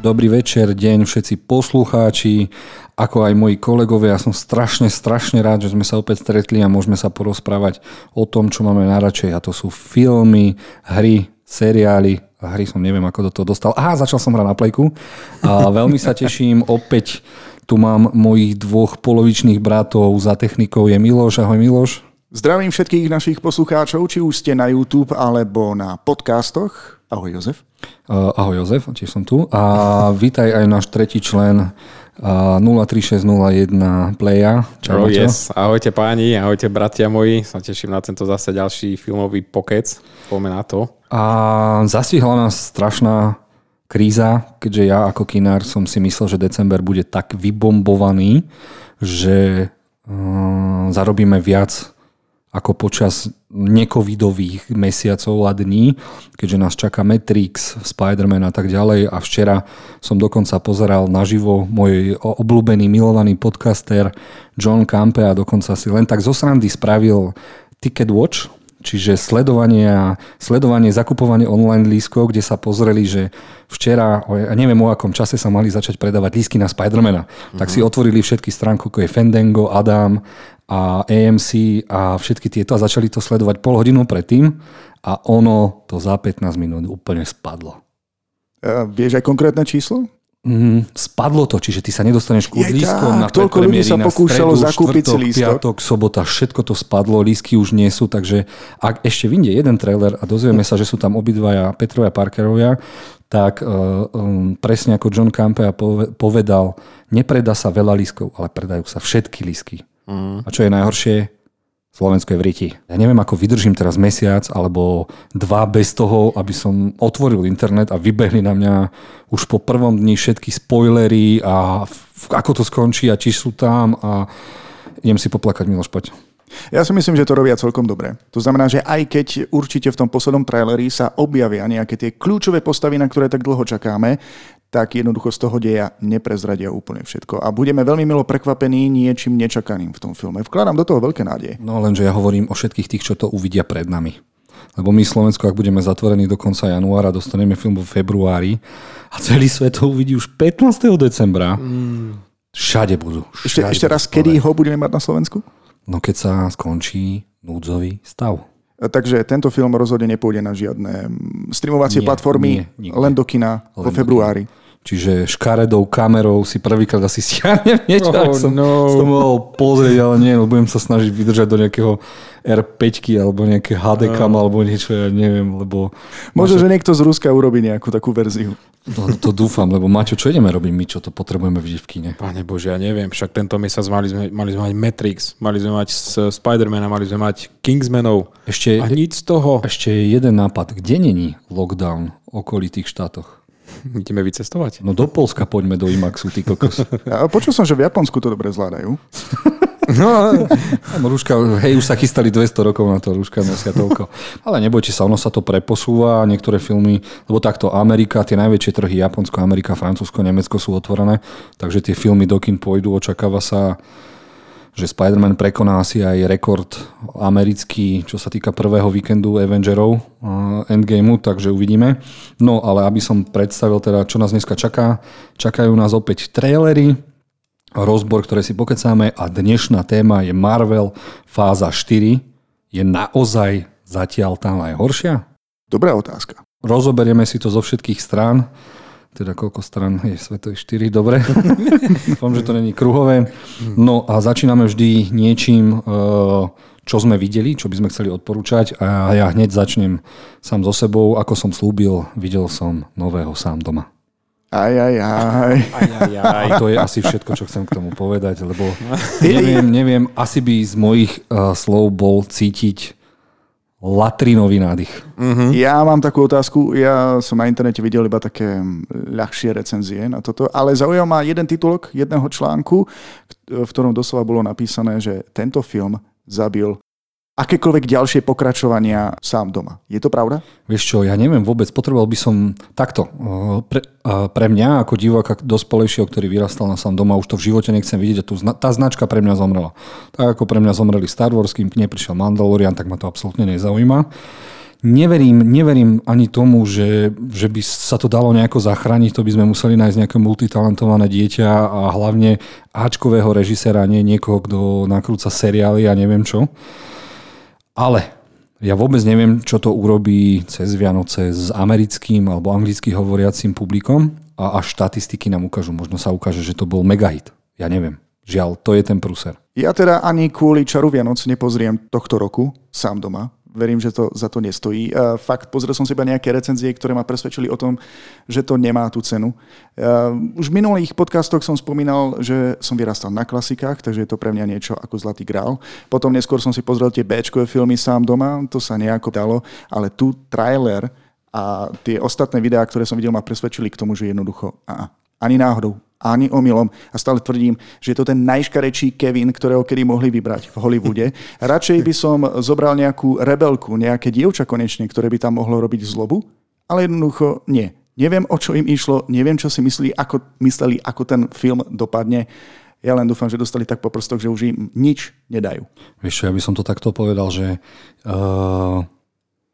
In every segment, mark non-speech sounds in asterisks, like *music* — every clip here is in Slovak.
Dobrý večer, deň všetci poslucháči, ako aj moji kolegovia. Ja som strašne, strašne rád, že sme sa opäť stretli a môžeme sa porozprávať o tom, čo máme najradšej. A to sú filmy, hry, seriály. A hry som neviem, ako do toho dostal. Aha, začal som hrať na plejku. A veľmi sa teším. Opäť tu mám mojich dvoch polovičných bratov. Za technikou je Miloš. Ahoj Miloš. Zdravím všetkých našich poslucháčov, či už ste na YouTube alebo na podcastoch. Ahoj Jozef. Uh, ahoj Jozef, tiež som tu. A vítaj aj náš tretí člen uh, 03601 Playa. Čau, oh, yes. Ahojte páni, ahojte bratia moji. Sa teším na tento zase ďalší filmový pokec. Poďme na to. A zastihla nás strašná kríza, keďže ja ako kinár som si myslel, že december bude tak vybombovaný, že uh, zarobíme viac ako počas necovidových mesiacov a dní, keďže nás čaká Matrix, Spider-Man a tak ďalej a včera som dokonca pozeral naživo môj obľúbený, milovaný podcaster John Campe a dokonca si len tak zo srandy spravil Ticket Watch, čiže sledovanie a sledovanie, zakupovanie online lískov, kde sa pozreli, že včera, ja neviem o akom čase sa mali začať predávať lísky na Spidermana. Mm-hmm. Tak si mhm. otvorili všetky stránku, ako je Fandango, Adam a AMC a všetky tieto a začali to sledovať pol hodinu predtým a ono to za 15 minút úplne spadlo. A vieš aj konkrétne číslo? Mm, spadlo to, čiže ty sa nedostaneš ku lístkom na toľko ľudí sa pokúšalo zakúpiť si lístok. piatok, sobota, všetko to spadlo, lístky už nie sú, takže ak ešte vyjde jeden trailer a dozvieme sa, že sú tam obidvaja Petrovia Parkerovia, tak uh, um, presne ako John Campea povedal, nepredá sa veľa lístkov, ale predajú sa všetky lístky. Mm. A čo je najhoršie, Slovensko je v riti. Ja neviem, ako vydržím teraz mesiac alebo dva bez toho, aby som otvoril internet a vybehli na mňa už po prvom dni všetky spoilery a ako to skončí a či sú tam a idem si poplakať, Miloš, poď. Ja si myslím, že to robia celkom dobre. To znamená, že aj keď určite v tom poslednom traileri sa objavia nejaké tie kľúčové postavy, na ktoré tak dlho čakáme, tak jednoducho z toho deja neprezradia úplne všetko. A budeme veľmi milo prekvapení niečím nečakaným v tom filme. Vkladám do toho veľké nádeje. No lenže ja hovorím o všetkých tých, čo to uvidia pred nami. Lebo my Slovensko, ak budeme zatvorení do konca januára, dostaneme film vo februári a celý svet to uvidí už 15. decembra. Mm. Všade budú. Všade ešte, ešte raz, kedy ho budeme mať na Slovensku? No keď sa skončí núdzový stav. Takže tento film rozhodne nepôjde na žiadne streamovacie nie, platformy, nie, len do kina len vo februári. Čiže škaredou kamerou si prvýkrát asi stiahnem niečo, oh, som, no. som mohol pozrieť, ale nie, budem sa snažiť vydržať do nejakého R5 alebo nejaké HD kam no. alebo niečo, ja neviem, lebo... Možno, že niekto z Ruska urobí nejakú takú verziu. No, to dúfam, lebo Maťo, čo ideme robiť my, čo to potrebujeme vidieť v kine? Pane Bože, ja neviem, však tento mesiac mali sme, mali sme mať Matrix, mali sme mať Spidermana, mali sme mať Kingsmanov ešte, a nič z toho. Ešte jeden nápad, kde není lockdown v okolitých štátoch? Ideme vycestovať? No do Polska poďme do IMAXu, ty kokos. *laughs* Ja počul som, že v Japonsku to dobre zvládajú. No, *laughs* rúška, hej, už sa chystali 200 rokov na to, rúška nosia toľko. Ale nebojte sa, ono sa to preposúva, niektoré filmy, lebo takto Amerika, tie najväčšie trhy, Japonsko, Amerika, Francúzsko, Nemecko sú otvorené, takže tie filmy do kin pôjdu, očakáva sa že Spider-Man prekoná asi aj rekord americký, čo sa týka prvého víkendu Avengerov uh, Endgameu, takže uvidíme. No ale aby som predstavil teda, čo nás dneska čaká, čakajú nás opäť trailery, rozbor, ktoré si pokecáme a dnešná téma je Marvel fáza 4. Je naozaj zatiaľ tá najhoršia? Dobrá otázka. Rozoberieme si to zo všetkých strán teda koľko stran je svetový 4, dobre. *laughs* Dúfam, že to není kruhové. No a začíname vždy niečím, eh, čo sme videli, čo by sme chceli odporúčať a ja hneď začnem sám so sebou. Ako som slúbil, videl som nového sám doma. Aj, aj, aj. aj, aj, aj. A to je asi všetko, čo chcem k tomu povedať, lebo *laughs* neviem, neviem asi by z mojich uh, slov bol cítiť latrinový nádych. Uh-huh. Ja mám takú otázku, ja som na internete videl iba také ľahšie recenzie na toto, ale zaujal ma jeden titulok jedného článku, v ktorom doslova bolo napísané, že tento film zabil akékoľvek ďalšie pokračovania sám doma. Je to pravda? Vieš čo, ja neviem vôbec, potreboval by som takto. Pre, pre mňa ako diváka dospelejšieho, ktorý vyrastal na sám doma, už to v živote nechcem vidieť a tu, tá značka pre mňa zomrela. Tak ako pre mňa zomreli Star Wars, kým k nej prišiel Mandalorian, tak ma to absolútne nezaujíma. neverím, neverím ani tomu, že, že by sa to dalo nejako zachrániť, to by sme museli nájsť nejaké multitalentované dieťa a hlavne Ačkového režisera, nie niekoho, kto nakrúca seriály a neviem čo. Ale ja vôbec neviem, čo to urobí cez Vianoce s americkým alebo anglicky hovoriacím publikom a až štatistiky nám ukážu. Možno sa ukáže, že to bol megahit. Ja neviem. Žiaľ, to je ten prúser. Ja teda ani kvôli čaru Vianoc nepozriem tohto roku sám doma. Verím, že to za to nestojí. Fakt, pozrel som si iba nejaké recenzie, ktoré ma presvedčili o tom, že to nemá tú cenu. Už v minulých podcastoch som spomínal, že som vyrastal na klasikách, takže je to pre mňa niečo ako Zlatý grál. Potom neskôr som si pozrel tie b filmy sám doma, to sa nejako dalo, ale tu trailer a tie ostatné videá, ktoré som videl, ma presvedčili k tomu, že jednoducho a, ani náhodou ani omylom a stále tvrdím, že je to ten najškarečší Kevin, ktorého kedy mohli vybrať v Hollywoode. *laughs* Radšej by som zobral nejakú rebelku, nejaké dievča konečne, ktoré by tam mohlo robiť zlobu, ale jednoducho nie. Neviem, o čo im išlo, neviem, čo si mysleli, ako, mysleli, ako ten film dopadne. Ja len dúfam, že dostali tak po prstoch, že už im nič nedajú. Vieš ja by som to takto povedal, že uh,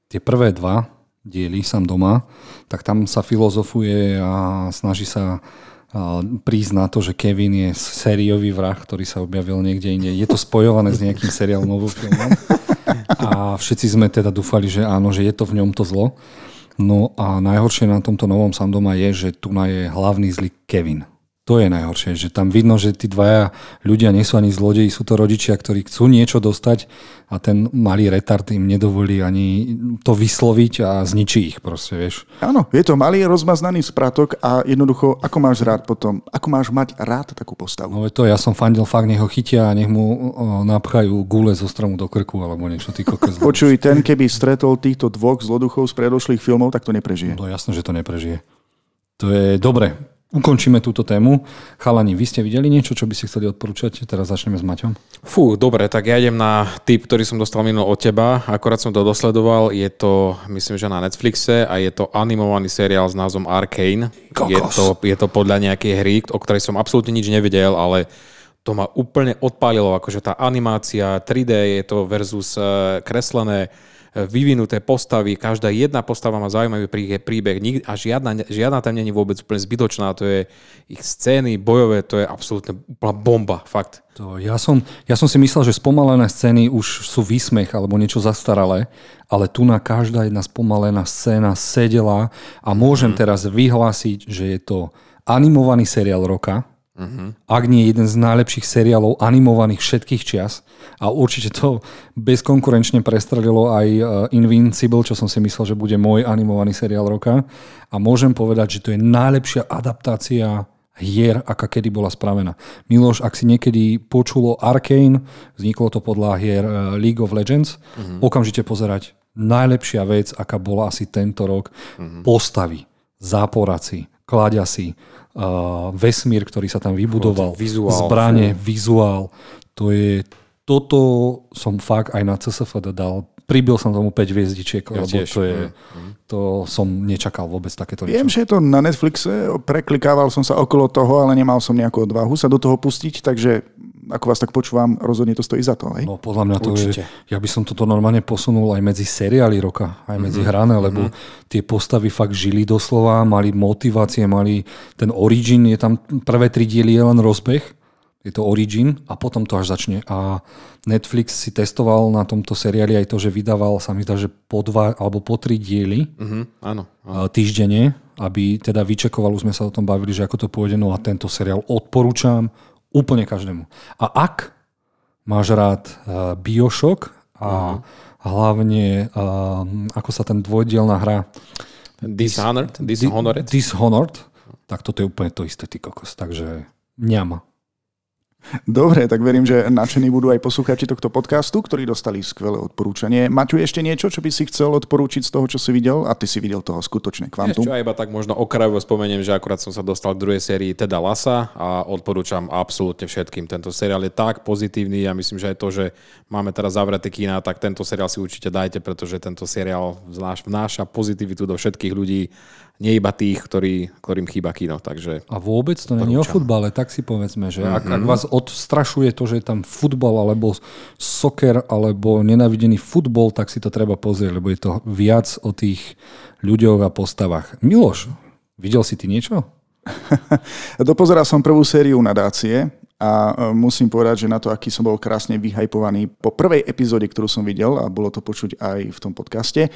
tie prvé dva diely sám doma, tak tam sa filozofuje a snaží sa prísť na to, že Kevin je sériový vrah, ktorý sa objavil niekde inde. Je to spojované s nejakým seriálom novým filmom. A všetci sme teda dúfali, že áno, že je to v ňom to zlo. No a najhoršie na tomto novom Sandoma je, že tu je hlavný zlý Kevin. To je najhoršie, že tam vidno, že tí dvaja ľudia nie sú ani zlodeji, sú to rodičia, ktorí chcú niečo dostať a ten malý retard im nedovolí ani to vysloviť a zničí ich proste, vieš. Áno, je to malý rozmaznaný spratok a jednoducho, ako máš rád potom, ako máš mať rád takú postavu? No to, ja som fandil fakt, nech ho chytia a nech mu o, napchajú gule zo stromu do krku alebo niečo, ty kokos. *laughs* Počuj, ten keby stretol týchto dvoch zloduchov z predošlých filmov, tak to neprežije. No jasno, že to neprežije. To je dobre ukončíme túto tému. Chalani, vy ste videli niečo, čo by ste chceli odporúčať? Teraz začneme s Maťom. Fú, dobre, tak ja idem na tip, ktorý som dostal minul od teba. Akorát som to dosledoval. Je to, myslím, že na Netflixe a je to animovaný seriál s názvom Arcane. Je to, je to podľa nejakej hry, o ktorej som absolútne nič nevedel, ale to ma úplne odpálilo, akože tá animácia 3D je to versus uh, kreslené vyvinuté postavy, každá jedna postava má zaujímavý príbeh a žiadna, žiadna tam není vôbec úplne zbytočná, to je ich scény bojové, to je absolútne úplná bomba, fakt. To ja, som, ja som si myslel, že spomalené scény už sú výsmech alebo niečo zastaralé, ale tu na každá jedna spomalená scéna sedela a môžem mm. teraz vyhlásiť, že je to animovaný seriál roka, Uh-huh. Ak nie jeden z najlepších seriálov animovaných všetkých čias. A určite to bezkonkurenčne prestrelilo aj e, Invincible, čo som si myslel, že bude môj animovaný seriál roka. A môžem povedať, že to je najlepšia adaptácia hier, aká kedy bola spravená. Miloš, ak si niekedy počulo Arcane, vzniklo to podľa hier e, League of Legends, uh-huh. okamžite pozerať. Najlepšia vec, aká bola asi tento rok, uh-huh. postavy, záporaci, kladiasi, uh, vesmír, ktorý sa tam vybudoval, vizuál, zbranie, vizuál. To je, toto som fakt aj na CSFD dal. Pribil som tomu 5 hviezdičiek, ja lebo tiež. to je, mm. to som nečakal vôbec takéto niečo. Viem, že je to na Netflixe, preklikával som sa okolo toho, ale nemal som nejakú odvahu sa do toho pustiť, takže ako vás tak počúvam, rozhodne to stojí za to. Hej? No podľa mňa to Určite. je, ja by som toto normálne posunul aj medzi seriály roka, aj medzi mm-hmm. hrané, lebo mm-hmm. tie postavy fakt žili doslova, mali motivácie, mali ten origin, je tam prvé tri diely je len rozbeh, je to origin a potom to až začne. A Netflix si testoval na tomto seriáli aj to, že vydával sa mi zdá, že po dva alebo po tri diely mm-hmm. áno, áno. týždenne, aby teda vyčekoval, už sme sa o tom bavili, že ako to pôjde, no a tento seriál odporúčam, Úplne každému. A ak máš rád uh, Bioshock a uh-huh. hlavne, uh, ako sa ten dvojdielná hra Dishonored, Dishonored. Dishonored, tak toto je úplne to isté, ty kokos. Takže ňama. Dobre, tak verím, že nadšení budú aj poslucháči tohto podcastu, ktorí dostali skvelé odporúčanie. Maťu, ešte niečo, čo by si chcel odporúčiť z toho, čo si videl? A ty si videl toho skutočné kvantum. Ešte iba tak možno okrajovo spomeniem, že akurát som sa dostal k druhej sérii Teda Lasa a odporúčam absolútne všetkým. Tento seriál je tak pozitívny a myslím, že aj to, že máme teraz zavreté kína, tak tento seriál si určite dajte, pretože tento seriál vnáša pozitivitu do všetkých ľudí nie iba tých, ktorí, ktorým chýba kino. Takže A vôbec to není o futbale, tak si povedzme, že ak, ak vás odstrašuje to, že je tam futbal alebo soker alebo nenávidený futbol, tak si to treba pozrieť, lebo je to viac o tých ľuďoch a postavách. Miloš, videl si ty niečo? *laughs* Dopozeral som prvú sériu nadácie a e, musím povedať, že na to, aký som bol krásne vyhajpovaný po prvej epizóde, ktorú som videl a bolo to počuť aj v tom podcaste,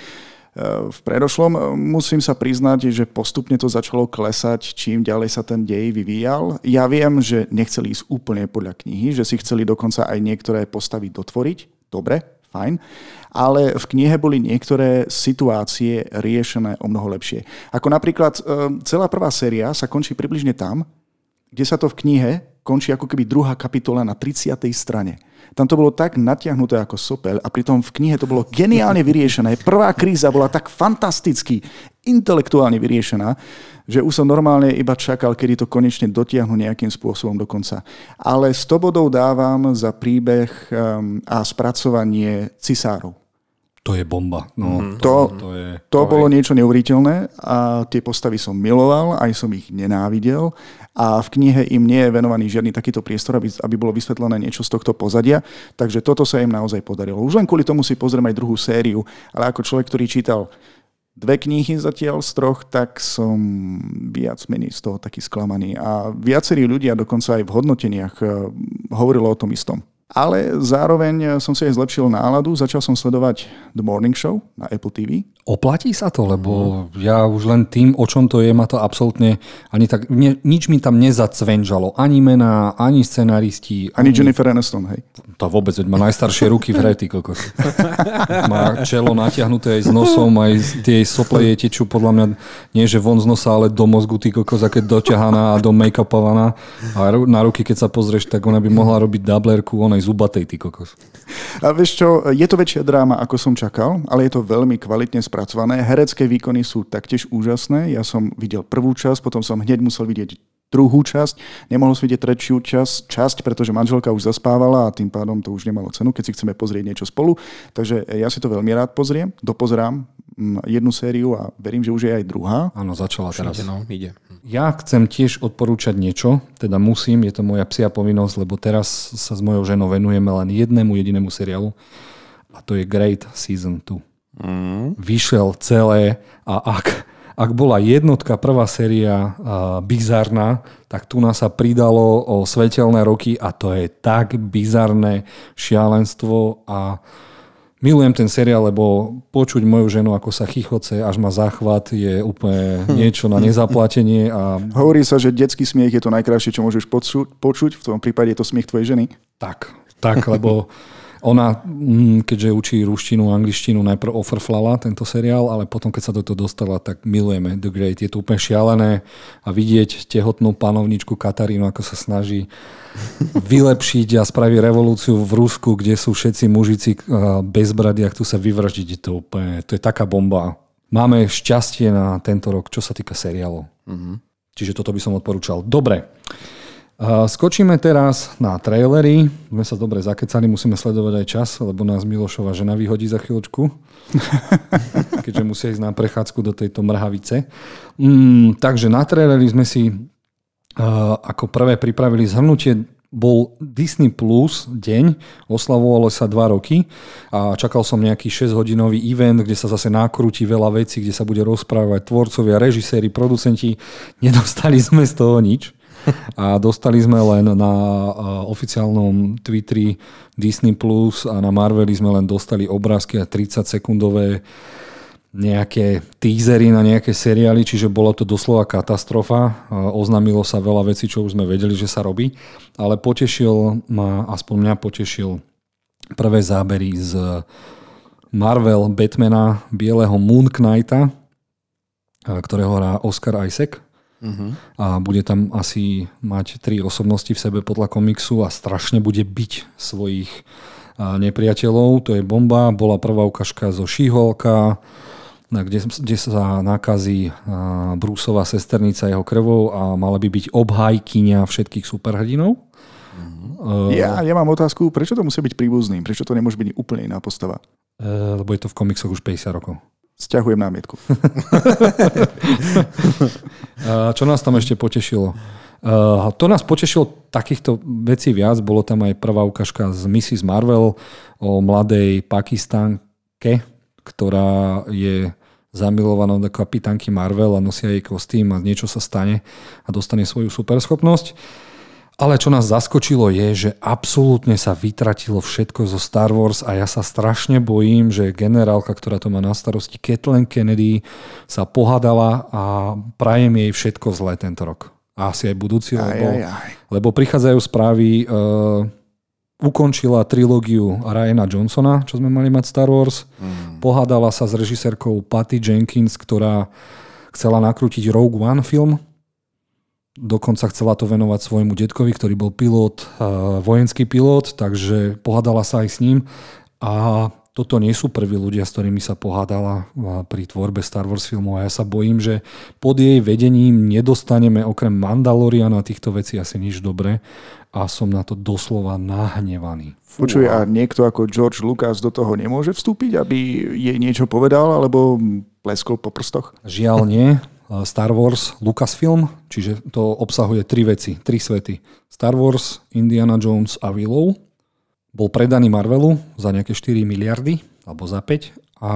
v predošlom. Musím sa priznať, že postupne to začalo klesať, čím ďalej sa ten dej vyvíjal. Ja viem, že nechceli ísť úplne podľa knihy, že si chceli dokonca aj niektoré postavy dotvoriť. Dobre, fajn. Ale v knihe boli niektoré situácie riešené o mnoho lepšie. Ako napríklad e, celá prvá séria sa končí približne tam, kde sa to v knihe končí ako keby druhá kapitola na 30. strane. Tam to bolo tak natiahnuté ako sopel a pritom v knihe to bolo geniálne vyriešené. Prvá kríza bola tak fantasticky, intelektuálne vyriešená, že už som normálne iba čakal, kedy to konečne dotiahnu nejakým spôsobom do konca. Ale 100 bodov dávam za príbeh um, a spracovanie cisárov. To je bomba. No, mm-hmm. to, to, je, to, to bolo je... niečo neuveriteľné a tie postavy som miloval, aj som ich nenávidel a v knihe im nie je venovaný žiadny takýto priestor, aby, aby bolo vysvetlené niečo z tohto pozadia, takže toto sa im naozaj podarilo. Už len kvôli tomu si pozriem aj druhú sériu, ale ako človek, ktorý čítal dve knihy zatiaľ z troch, tak som viac menej z toho taký sklamaný. A viacerí ľudia dokonca aj v hodnoteniach eh, hovorilo o tom istom. Ale zároveň som si aj zlepšil náladu, začal som sledovať The Morning Show na Apple TV. Oplatí sa to, lebo ja už len tým, o čom to je, ma to absolútne ani tak, ne, nič mi tam nezacvenžalo. Ani mená, ani scenaristi. Ani, ani Jennifer Aniston, hej. To vôbec, veď má najstaršie ruky v hre, ty kokos. Má čelo natiahnuté aj s nosom, aj tie sople jej tečú podľa mňa nie, že von z nosa, ale do mozgu, ty kokos, keď doťahaná a do make-upovaná. A na ruky, keď sa pozrieš, tak ona by mohla robiť dublerku, ona aj zubatej, ty kokos. A vieš čo, je to väčšia dráma, ako som čakal, ale je to veľmi kvalitne spracované. Herecké výkony sú taktiež úžasné. Ja som videl prvú časť, potom som hneď musel vidieť druhú časť. Nemohol vidieť tretiu časť, časť, pretože manželka už zaspávala a tým pádom to už nemalo cenu, keď si chceme pozrieť niečo spolu. Takže ja si to veľmi rád pozriem, dopozerám mm, jednu sériu a verím, že už je aj druhá. Áno, začala teraz. Ide, no, ide. Ja chcem tiež odporúčať niečo, teda musím, je to moja psia povinnosť, lebo teraz sa s mojou ženou venujeme len jednému jedinému seriálu a to je Great Season 2. Mm. Vyšiel celé a ak, ak bola jednotka, prvá séria bizarná, tak tu nás sa pridalo o svetelné roky a to je tak bizarné šialenstvo a Milujem ten seriál, lebo počuť moju ženu, ako sa chichoce, až má záchvat, je úplne hm. niečo na nezaplatenie. A... Hovorí sa, že detský smiech je to najkrajšie, čo môžeš počuť. V tom prípade je to smiech tvojej ženy. Tak, tak, lebo ona, mm, keďže učí ruštinu a angličtinu, najprv ofrflala tento seriál, ale potom, keď sa do toho dostala, tak milujeme The Great. Je to úplne šialené a vidieť tehotnú panovničku Katarínu, ako sa snaží vylepšiť a spraviť revolúciu v Rusku, kde sú všetci mužici bez brady, ak tu sa vyvraždiť. Je to úplne, to je taká bomba. Máme šťastie na tento rok, čo sa týka seriálov. Mm-hmm. Čiže toto by som odporúčal. Dobre. Skočíme teraz na trailery. Sme sa dobre zakecali, musíme sledovať aj čas, lebo nás Milošova žena vyhodí za chvíľočku. *laughs* Keďže musia ísť na prechádzku do tejto mrhavice. Mm, takže na trailery sme si uh, ako prvé pripravili zhrnutie bol Disney Plus deň, oslavovalo sa dva roky a čakal som nejaký 6-hodinový event, kde sa zase nakrúti veľa vecí, kde sa bude rozprávať tvorcovia, režiséri, producenti. Nedostali sme z toho nič *laughs* a dostali sme len na oficiálnom Twitteri Disney Plus a na Marveli sme len dostali obrázky a 30 sekundové nejaké teasery na nejaké seriály, čiže bolo to doslova katastrofa. Oznámilo sa veľa vecí, čo už sme vedeli, že sa robí, ale potešil ma, aspoň mňa potešil prvé zábery z Marvel Batmana Bieleho Moon Knighta, ktorého hrá Oscar Isaac. Uh-huh. A bude tam asi mať tri osobnosti v sebe podľa komiksu a strašne bude byť svojich nepriateľov. To je bomba. Bola prvá ukážka zo Šíholka, kde, kde sa nakazí Brúsová sesternica jeho krvou a mala by byť obhajkyňa všetkých superhrdinov. Uh-huh. Ja, ja mám otázku, prečo to musí byť príbuzný? Prečo to nemôže byť úplne iná postava? Uh, lebo je to v komiksoch už 50 rokov. Sťahujem námietku. *laughs* Čo nás tam ešte potešilo? Uh, to nás potešilo takýchto vecí viac. Bolo tam aj prvá ukážka z Mrs. Marvel o mladej Pakistánke, ktorá je zamilovaná do kapitánky Marvel a nosia jej kostým a niečo sa stane a dostane svoju superschopnosť. Ale čo nás zaskočilo je, že absolútne sa vytratilo všetko zo Star Wars a ja sa strašne bojím, že generálka, ktorá to má na starosti, Kathleen Kennedy, sa pohádala a prajem jej všetko zlé tento rok a asi aj budúci, aj, lebo, aj, aj. lebo prichádzajú správy, uh, ukončila trilógiu Ryana Johnsona, čo sme mali mať Star Wars, mm. pohádala sa s režisérkou Patty Jenkins, ktorá chcela nakrútiť Rogue One film, dokonca chcela to venovať svojmu detkovi, ktorý bol pilot, vojenský pilot, takže pohádala sa aj s ním a toto nie sú prví ľudia, s ktorými sa pohádala pri tvorbe Star Wars filmov a ja sa bojím, že pod jej vedením nedostaneme okrem Mandaloriana týchto vecí asi nič dobré a som na to doslova nahnevaný. Počuj, a niekto ako George Lucas do toho nemôže vstúpiť, aby jej niečo povedal alebo pleskol po prstoch? Žiaľ nie. Star Wars, Lucasfilm, čiže to obsahuje tri veci, tri svety. Star Wars, Indiana Jones a Willow bol predaný Marvelu za nejaké 4 miliardy, alebo za 5 a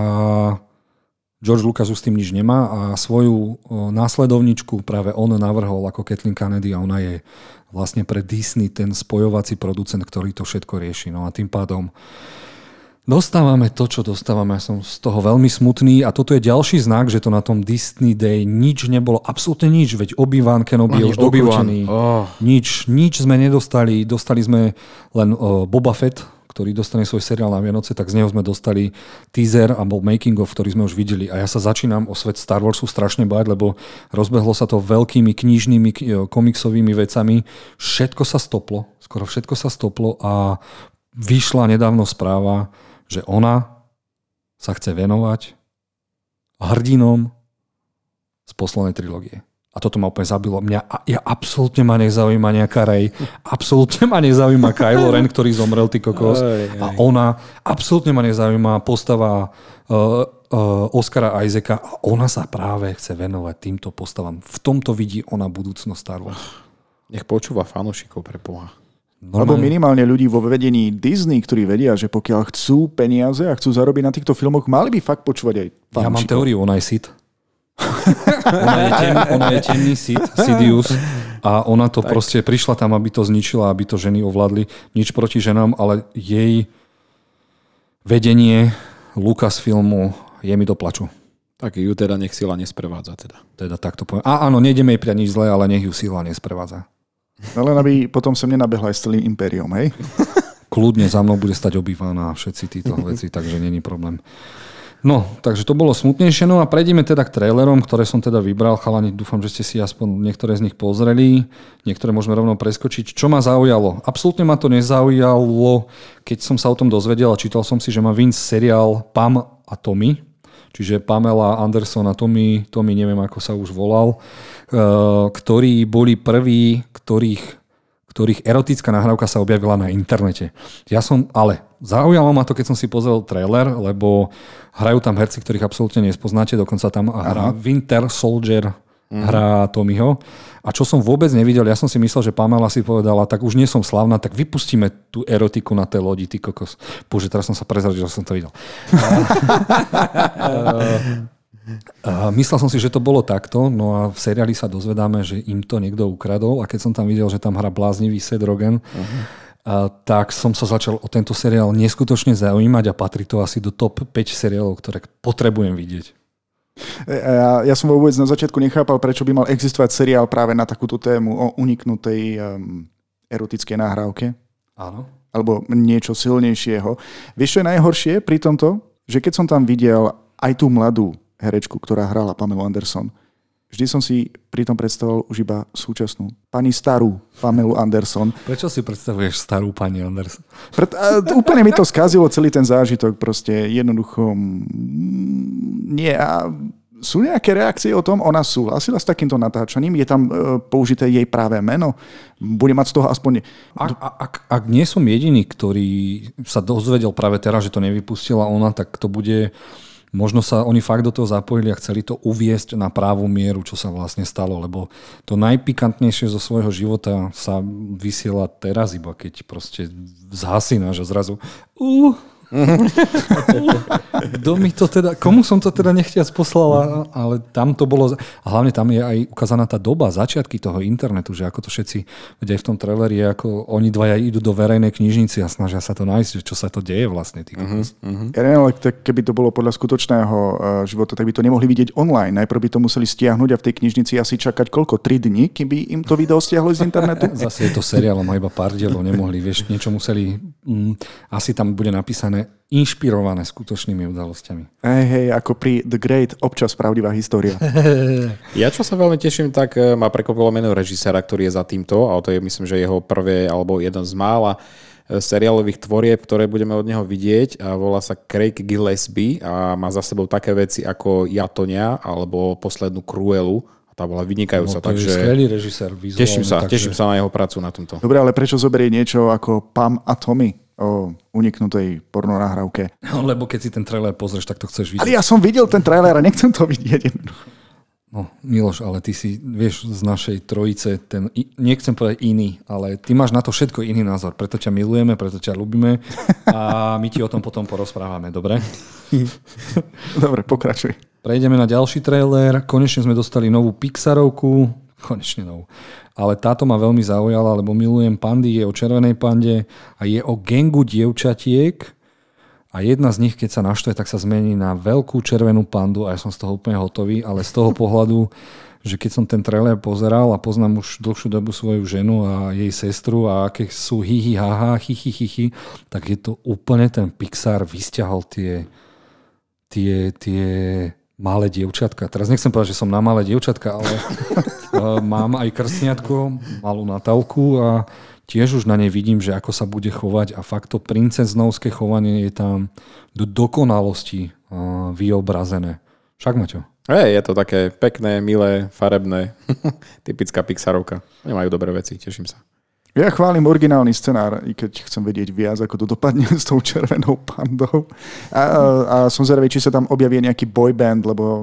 George Lucas už s tým nič nemá a svoju následovničku práve on navrhol ako Kathleen Kennedy a ona je vlastne pre Disney ten spojovací producent, ktorý to všetko rieši. No a tým pádom Dostávame to, čo dostávame. Ja som z toho veľmi smutný a toto je ďalší znak, že to na tom Disney Day nič nebolo, absolútne nič, veď Obi-Wan Kenobi je už dokončený. Oh. Nič, nič sme nedostali. Dostali sme len uh, Boba Fett, ktorý dostane svoj seriál na Vianoce, tak z neho sme dostali teaser a bol making of, ktorý sme už videli. A ja sa začínam o svet Star Warsu strašne báť, lebo rozbehlo sa to veľkými knižnými komiksovými vecami. Všetko sa stoplo, skoro všetko sa stoplo a vyšla nedávno správa, že ona sa chce venovať hrdinom z poslednej trilógie. A toto ma úplne zabilo. Mňa, ja absolútne ma nezaujíma nejaká Rey, *laughs* absolútne ma nezaujíma Kylo Ren, ktorý zomrel, ty kokos. A ona, absolútne ma nezaujíma postava uh, uh, Oscara Isaaca a ona sa práve chce venovať týmto postavám. V tomto vidí ona budúcnosť Star Wars. Nech počúva fanošikov pre Boha. Normálne. Alebo minimálne ľudí vo vedení Disney, ktorí vedia, že pokiaľ chcú peniaze a chcú zarobiť na týchto filmoch, mali by fakt počúvať aj Ja mám teóriu, ona je Sid. *laughs* ona, je ten, ona je temný Sid, Sidious a ona to tak. proste prišla tam, aby to zničila, aby to ženy ovládli. Nič proti ženám, ale jej vedenie Lucasfilmu je mi do plaču. Tak ju teda nech sila nesprevádza teda. Teda takto poviem. A áno, nejdeme jej priať nič zlé, ale nech ju sila nesprevádza. No len aby potom sem nenabehla aj s celým impériom, hej? *laughs* Kľudne za mnou bude stať obývaná a všetci títo veci, takže není problém. No, takže to bolo smutnejšie. No a prejdeme teda k trailerom, ktoré som teda vybral. Chalani, dúfam, že ste si aspoň niektoré z nich pozreli. Niektoré môžeme rovno preskočiť. Čo ma zaujalo? Absolútne ma to nezaujalo, keď som sa o tom dozvedel a čítal som si, že má Vince seriál Pam a Tommy. Čiže Pamela Anderson a Tommy, Tommy neviem ako sa už volal. Eh, ktorí boli prví, ktorých ktorých erotická nahrávka sa objavila na internete. Ja som, ale zaujalo ma to, keď som si pozrel trailer, lebo hrajú tam herci, ktorých absolútne nespoznáte, dokonca tam hrá Winter Soldier, mm. hrá Tommyho. A čo som vôbec nevidel, ja som si myslel, že Pamela si povedala, tak už nie som slavná, tak vypustíme tú erotiku na tej lodi, ty kokos. Bože, teraz som sa prezradil, že som to videl. *laughs* Uh, myslel som si, že to bolo takto, no a v seriáli sa dozvedáme, že im to niekto ukradol a keď som tam videl, že tam hrá bláznivý Seth Rogen, uh-huh. uh, tak som sa začal o tento seriál neskutočne zaujímať a patrí to asi do top 5 seriálov, ktoré potrebujem vidieť. Ja, ja som vôbec na začiatku nechápal, prečo by mal existovať seriál práve na takúto tému o uniknutej um, erotickej nahrávke. Áno. Alebo niečo silnejšieho. Vieš, čo je najhoršie pri tomto? Že keď som tam videl aj tú mladú herečku, ktorá hrala Pamelu Anderson. Vždy som si pri tom predstavoval už iba súčasnú. Pani starú Pamelu Anderson. Prečo si predstavuješ starú pani Anderson? Pred, a, úplne mi to skazilo celý ten zážitok. Proste jednoducho... Nie. A sú nejaké reakcie o tom? Ona súhlasila s takýmto natáčaním? Je tam e, použité jej práve meno? Bude mať z toho aspoň... Ak, ak, ak nie som jediný, ktorý sa dozvedel práve teraz, že to nevypustila ona, tak to bude možno sa oni fakt do toho zapojili a chceli to uviesť na právú mieru, čo sa vlastne stalo, lebo to najpikantnejšie zo svojho života sa vysiela teraz iba, keď proste zhasína, že zrazu uh, *laughs* kto mi to teda, komu som to teda nechtiac poslal, ale tam to bolo, a hlavne tam je aj ukázaná tá doba, začiatky toho internetu, že ako to všetci, vedia v tom traileri, ako oni dvaja idú do verejnej knižnici a snažia sa to nájsť, že čo sa to deje vlastne. uh-huh, uh-huh. Ja neviem, ale keby to bolo podľa skutočného uh, života, tak by to nemohli vidieť online. Najprv by to museli stiahnuť a v tej knižnici asi čakať koľko? 3 dní, keby im to video stiahli z internetu? *laughs* Zase je to seriál, má iba pár dielov, nemohli, vieš, niečo museli, mm, asi tam bude napísané inšpirované skutočnými udalosťami. Hej, hej, ako pri The Great, občas pravdivá história. *laughs* ja čo sa veľmi teším, tak e, ma prekvapilo meno režiséra, ktorý je za týmto, a to je myslím, že jeho prvé, alebo jeden z mála e, seriálových tvorieb, ktoré budeme od neho vidieť a volá sa Craig Gillespie a má za sebou také veci ako Jatonia alebo poslednú Cruelu tá bola vynikajúca. No, to takže je skvelý režisér. Teším sa, takže... teším sa na jeho prácu na tomto. Dobre, ale prečo zoberie niečo ako Pam a Tommy? O uniknutej porno nahrávke. No, lebo keď si ten trailer pozrieš, tak to chceš vidieť. Ale ja som videl ten trailer a nechcem to vidieť. No, Miloš, ale ty si, vieš, z našej trojice, ten, nechcem povedať iný, ale ty máš na to všetko iný názor. Preto ťa milujeme, preto ťa ľubíme a my ti o tom potom porozprávame, dobre? *laughs* dobre, pokračuj. Prejdeme na ďalší trailer. Konečne sme dostali novú Pixarovku. Konečne novú ale táto ma veľmi zaujala, lebo milujem pandy, je o červenej pande a je o gengu dievčatiek a jedna z nich, keď sa naštve, tak sa zmení na veľkú červenú pandu a ja som z toho úplne hotový, ale z toho pohľadu, že keď som ten trailer pozeral a poznám už dlhšiu dobu svoju ženu a jej sestru a aké sú hihi haha, hihi hihi, tak je to úplne ten Pixar vysťahol tie, tie, tie malé dievčatka. Teraz nechcem povedať, že som na malé dievčatka, ale *laughs* mám aj krstniatko, malú Natálku a tiež už na nej vidím, že ako sa bude chovať a fakt to princeznovské chovanie je tam do dokonalosti vyobrazené. Však Maťo? Hej, je to také pekné, milé, farebné. *laughs* Typická Pixarovka. Nemajú dobré veci, teším sa. Ja chválim originálny scenár, i keď chcem vedieť viac, ako to dopadne s tou červenou pandou. A, a som zvedavý, či sa tam objaví nejaký boyband, lebo...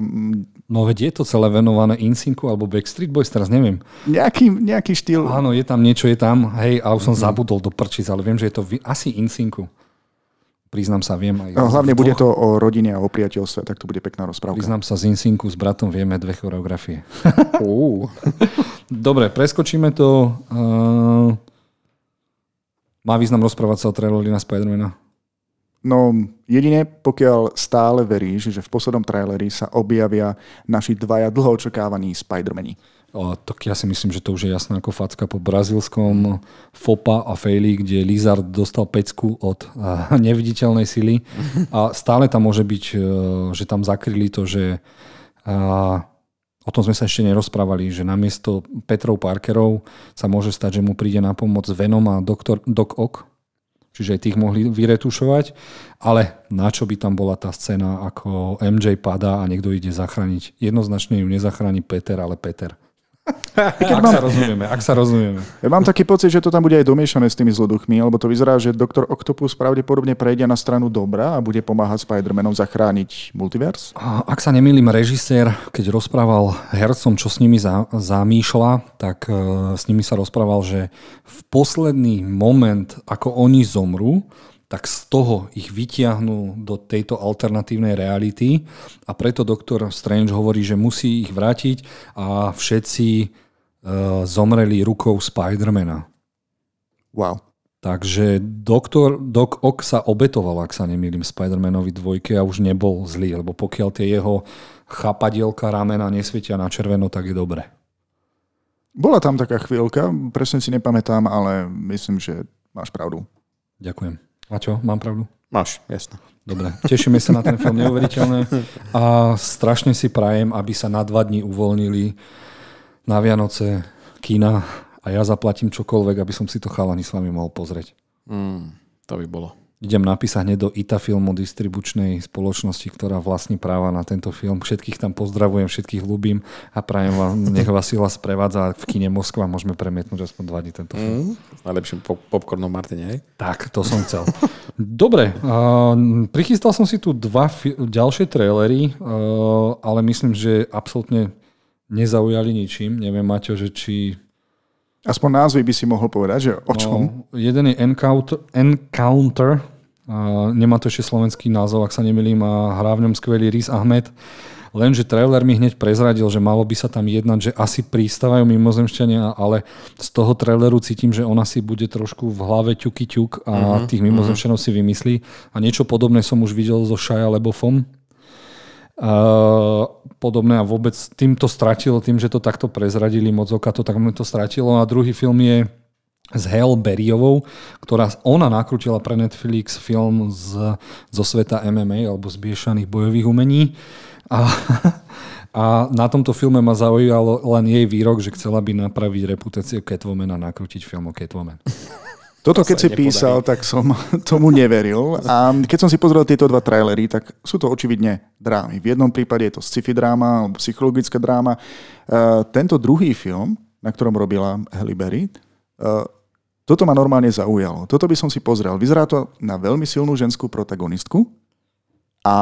No veď je to celé venované Insinku alebo Backstreet Boys, teraz neviem. Nejaký, nejaký štýl. Áno, je tam niečo, je tam, hej, a už som mm. zabudol do prčic, ale viem, že je to asi Insinku. Priznám sa, viem aj... No, hlavne bude to o rodine a o priateľstve, tak to bude pekná rozprávka. Priznám sa, z Insinku s bratom vieme dve choreografie. *laughs* Dobre, preskočíme to. Uh, má význam rozprávať sa o traileri na Spidermana? No jedine pokiaľ stále veríš, že v poslednom traileri sa objavia naši dvaja dlho očakávaní Spidermani. O, tak ja si myslím, že to už je jasné ako facka po brazilskom FOPA a Fejli, kde Lizard dostal pecku od uh, neviditeľnej sily a stále tam môže byť, uh, že tam zakryli to, že uh, o tom sme sa ešte nerozprávali, že namiesto Petrov Parkerov sa môže stať, že mu príde na pomoc Venom a doktor, Doc Ock, čiže aj tých mohli vyretušovať, ale na čo by tam bola tá scéna, ako MJ padá a niekto ide zachrániť. Jednoznačne ju nezachráni Peter, ale Peter. Ak mám... sa rozumieme, ak sa rozumieme. Ja mám taký pocit, že to tam bude aj domiešané s tými zloduchmi, lebo to vyzerá, že doktor Octopus pravdepodobne prejde na stranu dobra a bude pomáhať Spider-Manom zachrániť multivers. Ak sa nemýlim, režisér, keď rozprával hercom, čo s nimi za, zamýšľa, tak uh, s nimi sa rozprával, že v posledný moment, ako oni zomrú, tak z toho ich vytiahnú do tejto alternatívnej reality a preto doktor Strange hovorí, že musí ich vrátiť a všetci uh, zomreli rukou Spidermana. Wow. Takže doktor, Doc Ock sa obetoval, ak sa nemýlim, Spider-Manovi dvojke a už nebol zlý, lebo pokiaľ tie jeho chapadielka ramena nesvietia na červeno, tak je dobre. Bola tam taká chvíľka, presne si nepamätám, ale myslím, že máš pravdu. Ďakujem. A čo, mám pravdu? Máš, jasno. Dobre, tešíme sa na ten film, neuveriteľné. A strašne si prajem, aby sa na dva dní uvoľnili na Vianoce kína a ja zaplatím čokoľvek, aby som si to chalani s vami mohol pozrieť. Mm, to by bolo. Idem napísať hneď do ITA Filmu distribučnej spoločnosti, ktorá vlastní práva na tento film. Všetkých tam pozdravujem, všetkých ľúbim a prajem vám, *laughs* nech vás sila sprevádza v kine Moskva. Môžeme premietnúť aspoň dva dní tento film. Mm, najlepším pop- popcornom Martine, hej? Tak, to som chcel. Dobre, uh, prichystal som si tu dva fi- ďalšie trailery, uh, ale myslím, že absolútne nezaujali ničím. Neviem, Maťo, že či Aspoň názvy by si mohol povedať, že o čom? No, jeden je Encounter, Encounter nemá to ešte slovenský názov, ak sa nemilím, a hrá v ňom skvelý Riz Ahmed. Lenže trailer mi hneď prezradil, že malo by sa tam jednať, že asi prístavajú mimozemšťania, ale z toho traileru cítim, že ona si bude trošku v hlave ťuky ťuk a uh-huh, tých mimozemšťanov uh-huh. si vymyslí. A niečo podobné som už videl so Shia Lebofom, podobné a vôbec tým to stratilo, tým, že to takto prezradili moc oka, to tak to stratilo. A druhý film je s Hale Berryovou, ktorá ona nakrútila pre Netflix film z, zo sveta MMA alebo z biešaných bojových umení. A, *laughs* a na tomto filme ma zaujalo len jej výrok, že chcela by napraviť reputáciu Catwoman a nakrútiť film o Catwoman. *laughs* Toto keď si nepodarí. písal, tak som *laughs* tomu neveril. A keď som si pozrel tieto dva trailery, tak sú to očividne drámy. V jednom prípade je to sci-fi dráma alebo psychologická dráma. Uh, tento druhý film, na ktorom robila Halle Berry, uh, toto ma normálne zaujalo. Toto by som si pozrel. Vyzerá to na veľmi silnú ženskú protagonistku, a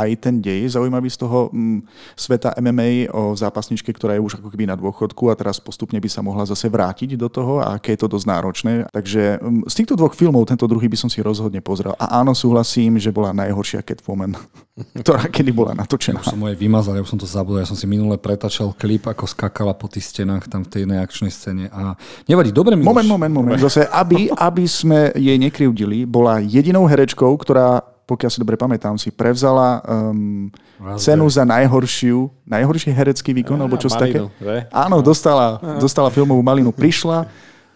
aj ten dej zaujímavý z toho m, mm, sveta MMA o zápasničke, ktorá je už ako keby na dôchodku a teraz postupne by sa mohla zase vrátiť do toho a aké je to dosť náročné. Takže m, mm, z týchto dvoch filmov tento druhý by som si rozhodne pozrel. A áno, súhlasím, že bola najhoršia Catwoman, *laughs* ktorá kedy bola natočená. Ja som moje vymazal, ja som to zabudol. Ja som si minule pretačal klip, ako skakala po tých stenách tam v tej nejakčnej scéne. A nevadí, dobre mi Moment, moment, moment. Zase, aby, aby sme jej nekryvdili, bola jedinou herečkou, ktorá pokiaľ si dobre pamätám, si prevzala um, cenu za najhoršiu, najhorší herecký výkon, alebo čo také. Áno, dostala, dostala filmovú malinu, prišla,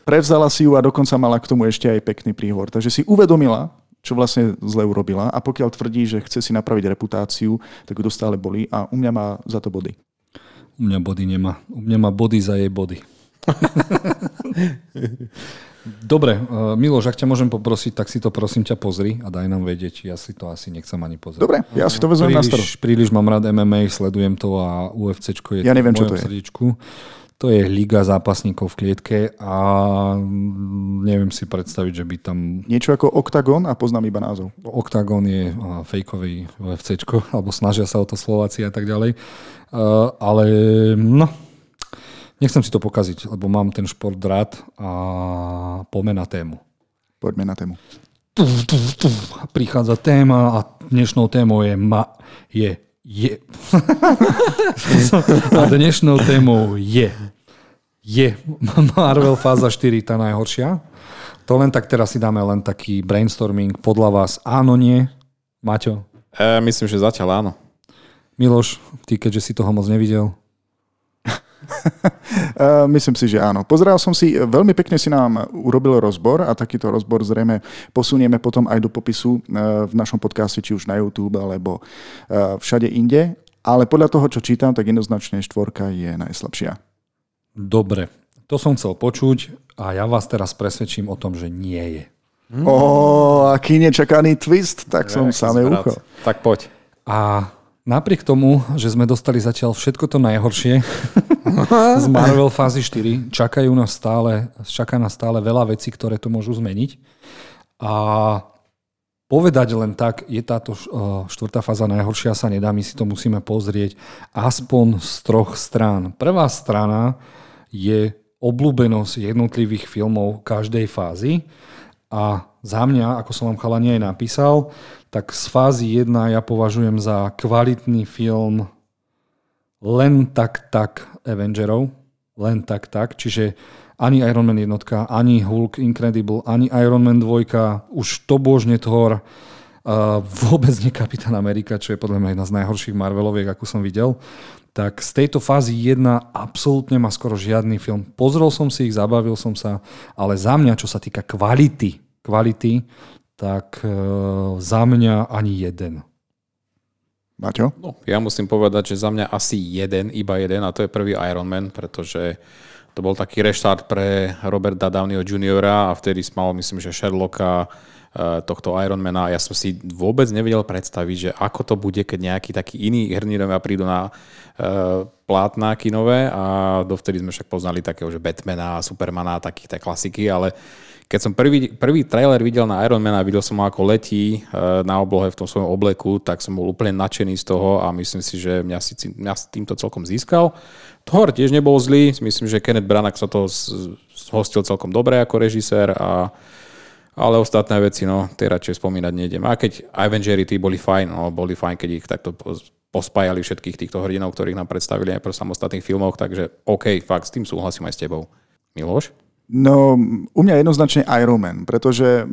prevzala si ju a dokonca mala k tomu ešte aj pekný príhovor. Takže si uvedomila, čo vlastne zle urobila a pokiaľ tvrdí, že chce si napraviť reputáciu, tak ju dostále boli a u mňa má za to body. U mňa body nemá. U mňa má body za jej body. *laughs* Dobre, uh, Miloš, ak ťa môžem poprosiť, tak si to prosím ťa pozri a daj nám vedieť. Ja si to asi nechcem ani pozrieť. Dobre, ja si to vezmem príliš, na starost. Príliš mám rád MMA, sledujem to a UFC je ja neviem, čo to je. Srdičku. To je liga zápasníkov v klietke a neviem si predstaviť, že by tam... Niečo ako Octagon a poznám iba názov. Octagon je fejkový UFC, alebo snažia sa o to Slováci a tak ďalej. Uh, ale no, Nechcem si to pokaziť, lebo mám ten šport rád a poďme na tému. Poďme na tému. Tuf, tuf, tuf. Prichádza téma a dnešnou témou je ma, je, je. *laughs* a dnešnou témou je je Marvel fáza 4 tá najhoršia. To len tak teraz si dáme len taký brainstorming. Podľa vás áno, nie? Maťo? E, myslím, že zatiaľ áno. Miloš, ty keďže si toho moc nevidel? *laughs* Eh, myslím si, že áno. Pozeral som si, veľmi pekne si nám urobil rozbor a takýto rozbor zrejme posunieme potom aj do popisu eh, v našom podcaste, či už na YouTube alebo eh, všade inde. Ale podľa toho, čo čítam, tak jednoznačne štvorka je najslabšia. Dobre, to som chcel počuť a ja vás teraz presvedčím o tom, že nie je. Mm. O, aký nečakaný twist, tak som samé ucho. Tak poď. A Napriek tomu, že sme dostali zatiaľ všetko to najhoršie z Marvel fázy 4, čakajú nás stále, čaká nás stále veľa vecí, ktoré to môžu zmeniť. A povedať len tak, je táto štvrtá fáza najhoršia, sa nedá, my si to musíme pozrieť aspoň z troch strán. Prvá strana je obľúbenosť jednotlivých filmov každej fázy a za mňa, ako som vám chalani aj napísal, tak z fázy 1 ja považujem za kvalitný film len tak tak Avengerov, len tak tak, čiže ani Iron Man jednotka, ani Hulk Incredible, ani Iron Man 2, už to božne Thor, uh, vôbec nie Kapitán Amerika, čo je podľa mňa jedna z najhorších Marveloviek, akú som videl. Tak z tejto fázy 1 absolútne má skoro žiadny film. Pozrel som si ich, zabavil som sa, ale za mňa, čo sa týka kvality, kvality, tak e, za mňa ani jeden. Maťo? No, ja musím povedať, že za mňa asi jeden, iba jeden a to je prvý Iron Man, pretože To bol taký reštart pre Roberta Downeyho Jr. a vtedy mal, myslím, že Sherlocka, e, tohto Ironmana. Ja som si vôbec nevedel predstaviť, že ako to bude, keď nejakí takí iní hrdinovia prídu na uh, plátna kinové a dovtedy sme však poznali takého, že Batmana, Supermana, takých tie klasiky, ale keď som prvý, prvý trailer videl na Ironmana videl som ho ako letí uh, na oblohe v tom svojom obleku, tak som bol úplne nadšený z toho a myslím si, že mňa, si, mňa s týmto celkom získal. Thor tiež nebol zlý, myslím, že Kenneth Branagh sa to zhostil celkom dobre ako režisér a ale ostatné veci, no, tie radšej spomínať nejdem. A keď Avengery tí boli fajn, no, boli fajn, keď ich takto pospájali všetkých týchto hrdinov, ktorých nám predstavili aj pre samostatných filmoch, takže OK, fakt, s tým súhlasím aj s tebou. Miloš? No, u mňa jednoznačne Iron Man, pretože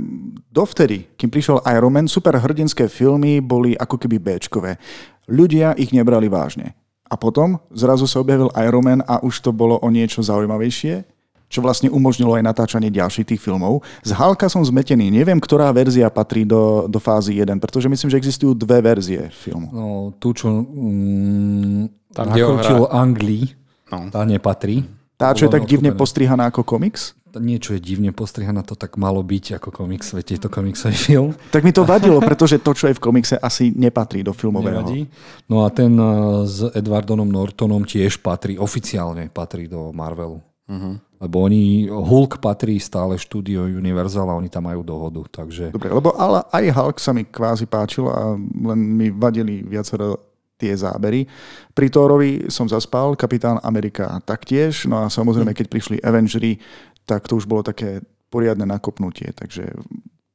dovtedy, kým prišiel Iron Man, superhrdinské filmy boli ako keby Bčkové. Ľudia ich nebrali vážne. A potom zrazu sa objavil Iron Man a už to bolo o niečo zaujímavejšie, čo vlastne umožnilo aj natáčanie ďalších tých filmov. Z Halka som zmetený. Neviem, ktorá verzia patrí do, do fázy 1, pretože myslím, že existujú dve verzie filmu. No, tu, čo mm, Tam, nakrutil Anglii, no. tá nepatrí. Tá, čo je tak divne postrihaná ako komiks? niečo je divne postrihané, to tak malo byť ako komiks, viete, to komiksový *laughs* film. Tak mi to vadilo, pretože to, čo je v komikse, asi nepatrí do filmového. Nevadí. No a ten eh, s Edwardonom Nortonom tiež patrí, oficiálne patrí do Marvelu. Uh-huh. Lebo oni, Hulk patrí stále štúdio Universal a oni tam majú dohodu, takže... Dobre, lebo ale aj Hulk sa mi kvázi páčil a len mi vadili viacero tie zábery. Pri Thorovi som zaspal, Kapitán Amerika taktiež, no a samozrejme, keď prišli Avengery, tak to už bolo také poriadne nakopnutie. Takže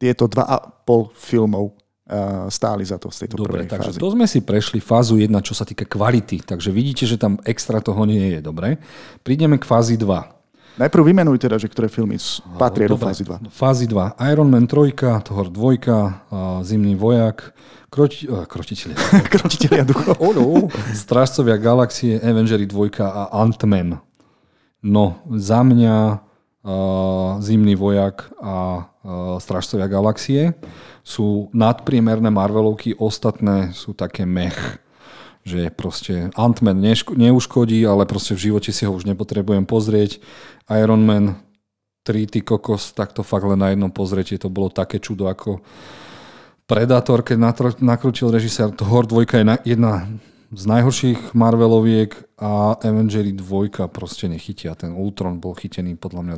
tieto dva a pol filmov stáli za to z tejto Dobre, prvej takže fázy. to sme si prešli fázu 1, čo sa týka kvality. Takže vidíte, že tam extra toho nie je. Dobre. Prídeme k fázi 2. Najprv vymenuj teda, že ktoré filmy patria do fázy 2. Fázi 2. Iron Man 3, Thor 2, Zimný vojak, Kroti, uh, krotiteľia. *laughs* krotiteľia duchov. oh no. Strážcovia galaxie, Avengery 2 a Ant-Man. No, za mňa Zimný vojak a Strážcovia galaxie sú nadpriemerné Marvelovky, ostatné sú také mech že proste Ant-Man neuškodí, ale proste v živote si ho už nepotrebujem pozrieť. Iron Man 3, ty kokos, tak to fakt len na jednom pozretie to bolo také čudo ako Predator, keď nakrútil režisér. Thor 2 je jedna z najhorších Marveloviek a Avengery 2 proste nechytia. Ten Ultron bol chytený podľa mňa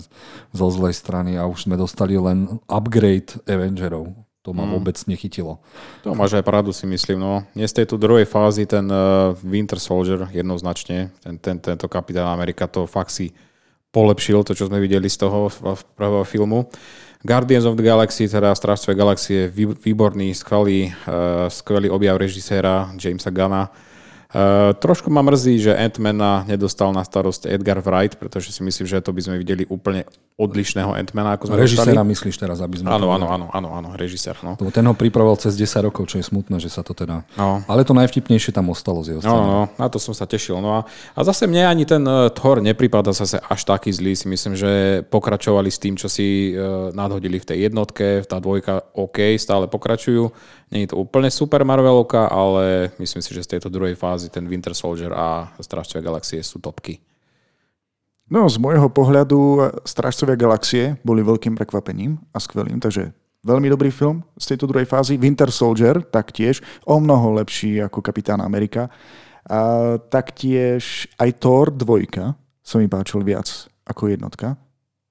zo zlej strany a už sme dostali len upgrade Avengerov. To ma mm. vôbec nechytilo. To máš aj pravdu si myslím. No. Nie z tejto druhej fázy ten uh, Winter Soldier jednoznačne, ten, ten, tento kapitán Amerika to fakt si polepšil, to čo sme videli z toho prvého filmu. Guardians of the Galaxy, teda Strážcové galaxie, výborný, skvelý, uh, skvelý objav režiséra Jamesa Gunna. Uh, trošku ma mrzí, že Ant-Mana nedostal na starosť Edgar Wright, pretože si myslím, že to by sme videli úplne odlišného Ant-Mana, ako sme Režisera dostali. myslíš teraz, aby sme... Áno, áno, áno, áno, áno, režisér. No. Ten ho pripravoval cez 10 rokov, čo je smutné, že sa to teda... No. Ale to najvtipnejšie tam ostalo z jeho No, no, na to som sa tešil. No a, a zase mne ani ten uh, Thor nepripada zase až taký zlý. Si myslím, že pokračovali s tým, čo si uh, nadhodili v tej jednotke, tá dvojka OK, stále pokračujú. Není to úplne super Marvelovka, ale myslím si, že z tejto druhej fázy ten Winter Soldier a Strážcovia galaxie sú topky. No, z môjho pohľadu Strážcovia galaxie boli veľkým prekvapením a skvelým, takže veľmi dobrý film z tejto druhej fázy. Winter Soldier taktiež, o mnoho lepší ako Kapitán Amerika. A taktiež aj Thor 2 sa mi páčil viac ako jednotka.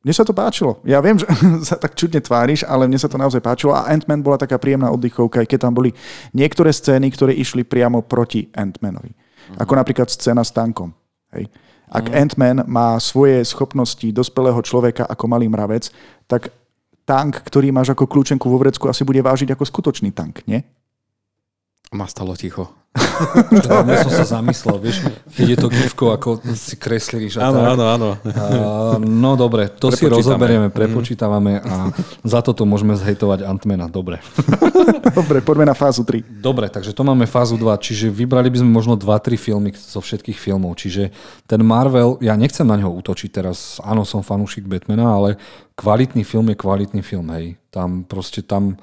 Mne sa to páčilo. Ja viem, že *laughs* sa tak čudne tváriš, ale mne sa to naozaj páčilo a Ant-Man bola taká príjemná oddychovka, aj keď tam boli niektoré scény, ktoré išli priamo proti Ant-Manovi. Ako napríklad scéna s tankom. Hej. Ak uh-huh. Ant-Man má svoje schopnosti dospelého človeka ako malý mravec, tak tank, ktorý máš ako kľúčenku vo vrecku, asi bude vážiť ako skutočný tank, nie? Ma stalo ticho. *laughs* Ja, ja som sa zamyslel, vieš, keď je to gifko, ako si kreslili. Áno, áno, áno. no dobre, to si rozoberieme, mhm. prepočítavame a za toto môžeme zhejtovať Antmana. Dobre. *laughs* dobre, poďme na fázu 3. Dobre, takže to máme fázu 2, čiže vybrali by sme možno 2-3 filmy zo všetkých filmov. Čiže ten Marvel, ja nechcem na neho útočiť teraz, áno, som fanúšik Batmana, ale kvalitný film je kvalitný film, hej. Tam proste tam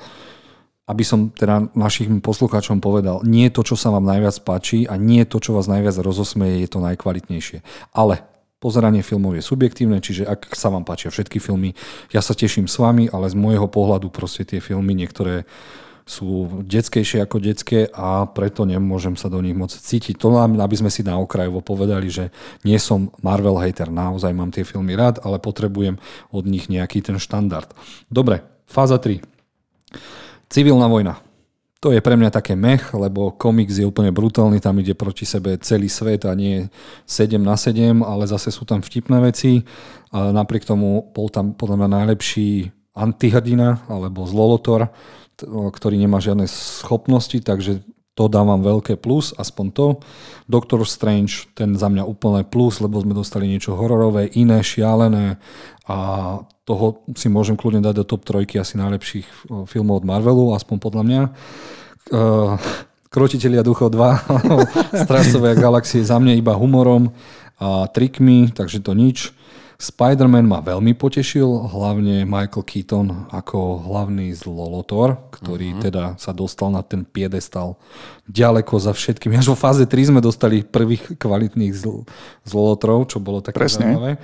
aby som teda našim poslucháčom povedal, nie to, čo sa vám najviac páči a nie to, čo vás najviac rozosmeje, je to najkvalitnejšie. Ale pozeranie filmov je subjektívne, čiže ak sa vám páčia všetky filmy, ja sa teším s vami, ale z môjho pohľadu proste tie filmy niektoré sú detskejšie ako detské a preto nemôžem sa do nich moc cítiť. To len, aby sme si na okrajovo povedali, že nie som Marvel hater, naozaj mám tie filmy rád, ale potrebujem od nich nejaký ten štandard. Dobre, fáza 3. Civilná vojna. To je pre mňa také mech, lebo komiks je úplne brutálny, tam ide proti sebe celý svet a nie 7 na 7, ale zase sú tam vtipné veci. A napriek tomu bol tam podľa mňa najlepší antihrdina alebo zlolotor, ktorý nemá žiadne schopnosti, takže to dávam veľké plus, aspoň to. Doctor Strange, ten za mňa úplne plus, lebo sme dostali niečo hororové, iné, šialené a toho si môžem kľudne dať do top trojky asi najlepších filmov od Marvelu, aspoň podľa mňa. Krotitelia duchov 2, *laughs* Strážcovia galaxie za mňa iba humorom a trikmi, takže to nič. Spider-Man ma veľmi potešil, hlavne Michael Keaton ako hlavný zlolotor, ktorý uh-huh. teda sa dostal na ten piedestal ďaleko za všetkým. Až vo fáze 3 sme dostali prvých kvalitných zl- zlolotrov, čo bolo také Presne. zaujímavé.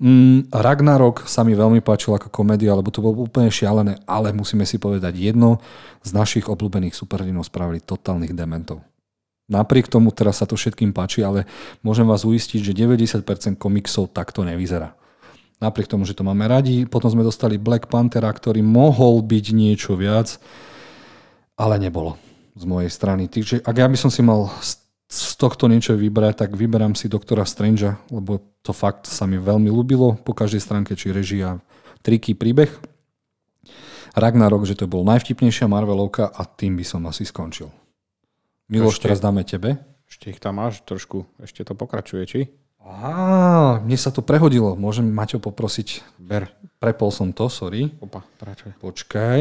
Mm, Ragnarok sa mi veľmi páčil ako komédia, lebo to bolo úplne šialené, ale musíme si povedať jedno, z našich obľúbených superhrdinov spravili totálnych dementov. Napriek tomu teraz sa to všetkým páči, ale môžem vás uistiť, že 90% komiksov takto nevyzerá. Napriek tomu, že to máme radi. Potom sme dostali Black Panthera, ktorý mohol byť niečo viac, ale nebolo z mojej strany. Takže ak ja by som si mal z tohto niečo vybrať, tak vyberám si doktora Strangea, lebo to fakt sa mi veľmi ľúbilo po každej stránke, či režia, triky, príbeh. Ragnarok, že to bol najvtipnejšia Marvelovka a tým by som asi skončil. Miloš, ešte, teraz dáme tebe. Ešte ich tam máš trošku, ešte to pokračuje, či? Aha, mne sa to prehodilo. Môžem Maťo poprosiť? Ber. Prepol som to, sorry. Opa, pokračuj. Počkaj,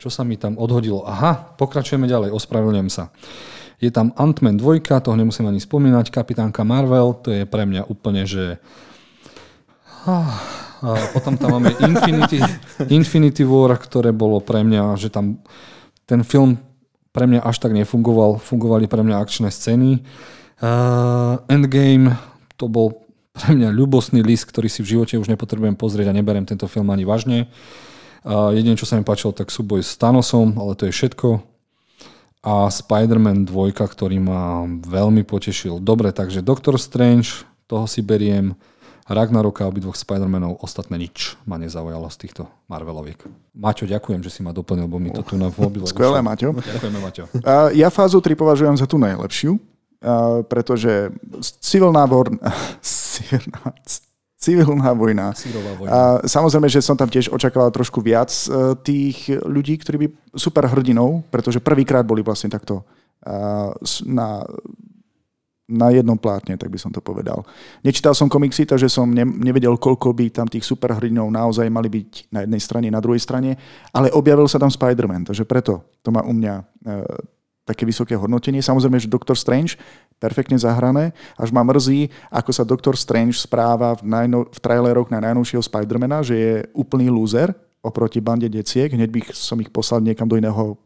čo sa mi tam odhodilo? Aha, pokračujeme ďalej, ospravedlňujem sa. Je tam Ant-Man 2, toho nemusím ani spomínať, Kapitánka Marvel, to je pre mňa úplne, že... Ah, a potom tam máme Infinity, *laughs* Infinity War, ktoré bolo pre mňa, že tam ten film pre mňa až tak nefungoval. Fungovali pre mňa akčné scény. Uh, Endgame, to bol pre mňa ľubostný list, ktorý si v živote už nepotrebujem pozrieť a neberiem tento film ani vážne. Uh, jedine, čo sa mi páčilo, tak súboj s Thanosom, ale to je všetko. A Spider-Man 2, ktorý ma veľmi potešil. Dobre, takže Doctor Strange, toho si beriem. Ragnaroka a obidvoch Spider-Manov, ostatné nič ma nezaujalo z týchto Marveloviek. Maťo, ďakujem, že si ma doplnil, bo mi to tu na mobile Skvelé, Maťo. Ďakujeme, Maťo. Ja fázu 3 považujem za tú najlepšiu, pretože civilná vorn... *laughs* civilná vojna. vojna. A samozrejme, že som tam tiež očakával trošku viac e, tých ľudí, ktorí by super hrdinou, pretože prvýkrát boli vlastne takto na na jednom plátne, tak by som to povedal. Nečítal som komiksy, takže som ne, nevedel, koľko by tam tých superhrdinov naozaj mali byť na jednej strane, na druhej strane, ale objavil sa tam Spider-Man, takže preto to má u mňa e, také vysoké hodnotenie. Samozrejme, že Doctor Strange, perfektne zahrané, až ma mrzí, ako sa Doctor Strange správa v, najno, v traileroch na najnovšieho Spidermana, že je úplný loser oproti bande deciek. Hneď bych som ich poslal niekam do iného,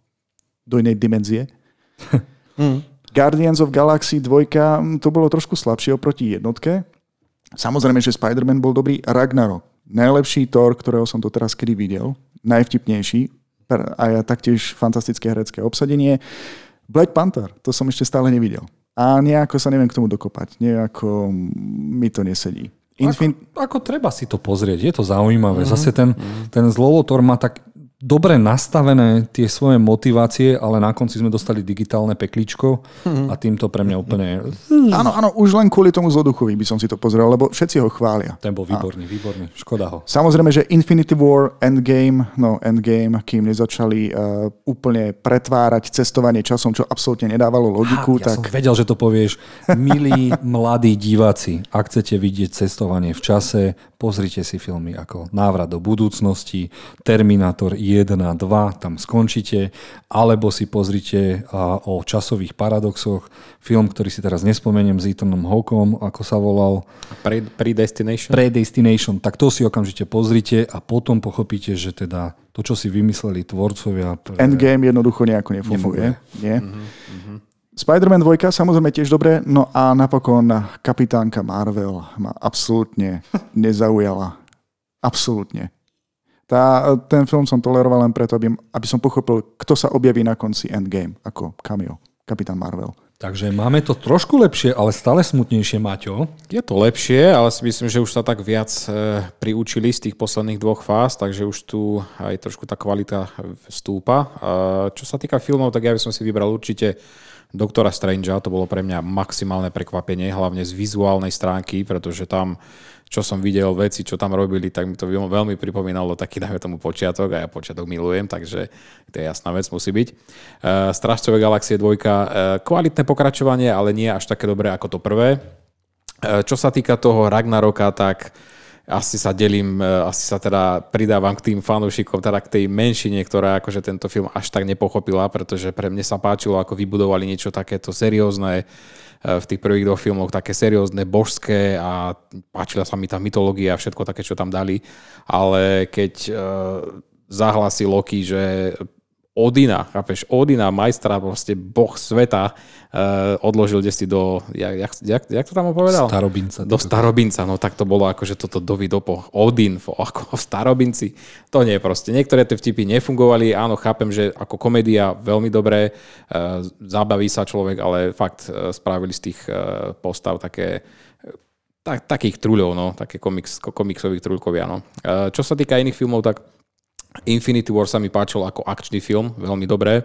do inej dimenzie. *laughs* mm. Guardians of Galaxy 2 mm, to bolo trošku slabšie oproti jednotke. Samozrejme, že Spider-Man bol dobrý. Ragnarok. Najlepší Thor, ktorého som to teraz kedy videl. Najvtipnejší. A taktiež fantastické herecké obsadenie. Black Panther, to som ešte stále nevidel. A nejako sa neviem k tomu dokopať. Nejako mi to nesedí. Infin... Ako, ako treba si to pozrieť, je to zaujímavé. Mm-hmm. Zase ten, ten zlolotor má tak dobre nastavené tie svoje motivácie, ale na konci sme dostali digitálne pekličko a týmto pre mňa úplne... Áno, áno, už len kvôli tomu zloduchovi by som si to pozrel, lebo všetci ho chvália. Ten bol výborný, a... výborný, škoda ho. Samozrejme, že Infinity War, Endgame, no Endgame, kým nezačali uh, úplne pretvárať cestovanie časom, čo absolútne nedávalo logiku. Ha, ja tak... som vedel, že to povieš. Milí mladí diváci, ak chcete vidieť cestovanie v čase, pozrite si filmy ako Návrat do budúcnosti, Terminátor 1 a 2, tam skončíte, alebo si pozrite o časových paradoxoch, film, ktorý si teraz nespomeniem s Ethanom Hawkom, ako sa volal. Pre, Predestination? Predestination, tak to si okamžite pozrite a potom pochopíte, že teda to, čo si vymysleli tvorcovia... Pre... Endgame jednoducho nejako nefunguje. nefunguje. Nie? Mm-hmm. Spider-Man 2 samozrejme tiež dobre, no a napokon kapitánka Marvel ma absolútne *laughs* nezaujala. Absolútne. Tá, ten film som toleroval len preto, aby, aby som pochopil, kto sa objaví na konci Endgame ako cameo, kapitán Marvel. Takže máme to trošku lepšie, ale stále smutnejšie, Maťo. Je to lepšie, ale si myslím, že už sa tak viac e, priučili z tých posledných dvoch fáz, takže už tu aj trošku tá kvalita stúpa. E, čo sa týka filmov, tak ja by som si vybral určite Doktora Strangea, to bolo pre mňa maximálne prekvapenie, hlavne z vizuálnej stránky, pretože tam čo som videl, veci, čo tam robili, tak mi to veľmi pripomínalo taký, dajme tomu, počiatok a ja počiatok milujem, takže to je jasná vec, musí byť. Uh, Strážcové galaxie 2, uh, kvalitné pokračovanie, ale nie až také dobré ako to prvé. Uh, čo sa týka toho Ragnaroka, tak asi sa delím, asi sa teda pridávam k tým fanúšikom, teda k tej menšine, ktorá akože tento film až tak nepochopila, pretože pre mne sa páčilo, ako vybudovali niečo takéto seriózne, Eh, v tých prvých dvoch filmoch také seriózne, božské a páčila sa mi tá mytológia a všetko také, čo tam dali. Ale keď uh, zahlasí Loki, že Odina, chápeš, Odina, majstra, proste boh sveta, uh, odložil si do, jak, jak, jak, jak to tam povedal? Starobinca. Do starobinca, no tak to bolo akože toto dovidopo, Odin, ako v *laughs* starobinci. To nie, proste. Niektoré tie vtipy nefungovali, áno, chápem, že ako komédia veľmi dobré, uh, zabaví sa človek, ale fakt uh, spravili z tých uh, postav také tak, takých truľov, no, také komiks, komiksových truľkovia, no. Uh, čo sa týka iných filmov, tak Infinity War sa mi páčil ako akčný film, veľmi dobré.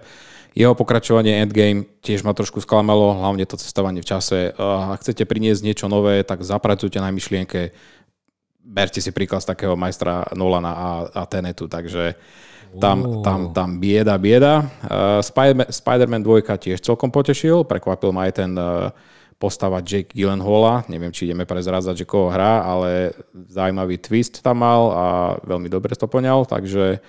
Jeho pokračovanie Endgame tiež ma trošku sklamalo, hlavne to cestovanie v čase. Ak chcete priniesť niečo nové, tak zapracujte na myšlienke. Berte si príklad z takého majstra Nolana a, a Tenetu, takže tam, tam, tam bieda, bieda. Uh, Spider-Man 2 tiež celkom potešil, prekvapil ma aj ten uh, postava Jake Gyllenhaala. Neviem, či ideme prezrádzať, že koho hrá, ale zaujímavý twist tam mal a veľmi dobre to poňal, takže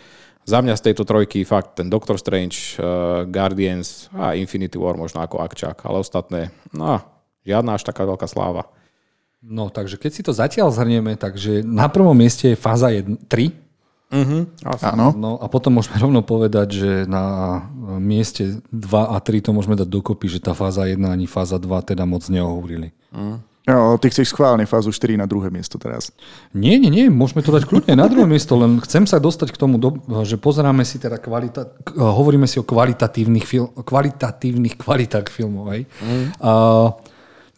za mňa z tejto trojky fakt ten Doctor Strange, uh, Guardians a Infinity War možno ako akčák, ale ostatné, no, žiadna až taká veľká sláva. No, takže keď si to zatiaľ zhrnieme, takže na prvom mieste je fáza 1, 3, Uh-huh, Áno. No a potom môžeme *laughs* rovno povedať, že na mieste 2 a 3 to môžeme dať dokopy, že tá fáza 1 ani fáza 2 teda moc neohúrili. Uh-huh. No, ty chceš schválne fázu 4 na druhé miesto teraz. Nie, nie, nie, môžeme to dať kľudne na druhé miesto, len chcem sa dostať k tomu, že pozeráme si teda kvalita, hovoríme si o kvalitatívnych, fil, kvalitatívnych kvalitách filmov. Hej. Mm. A,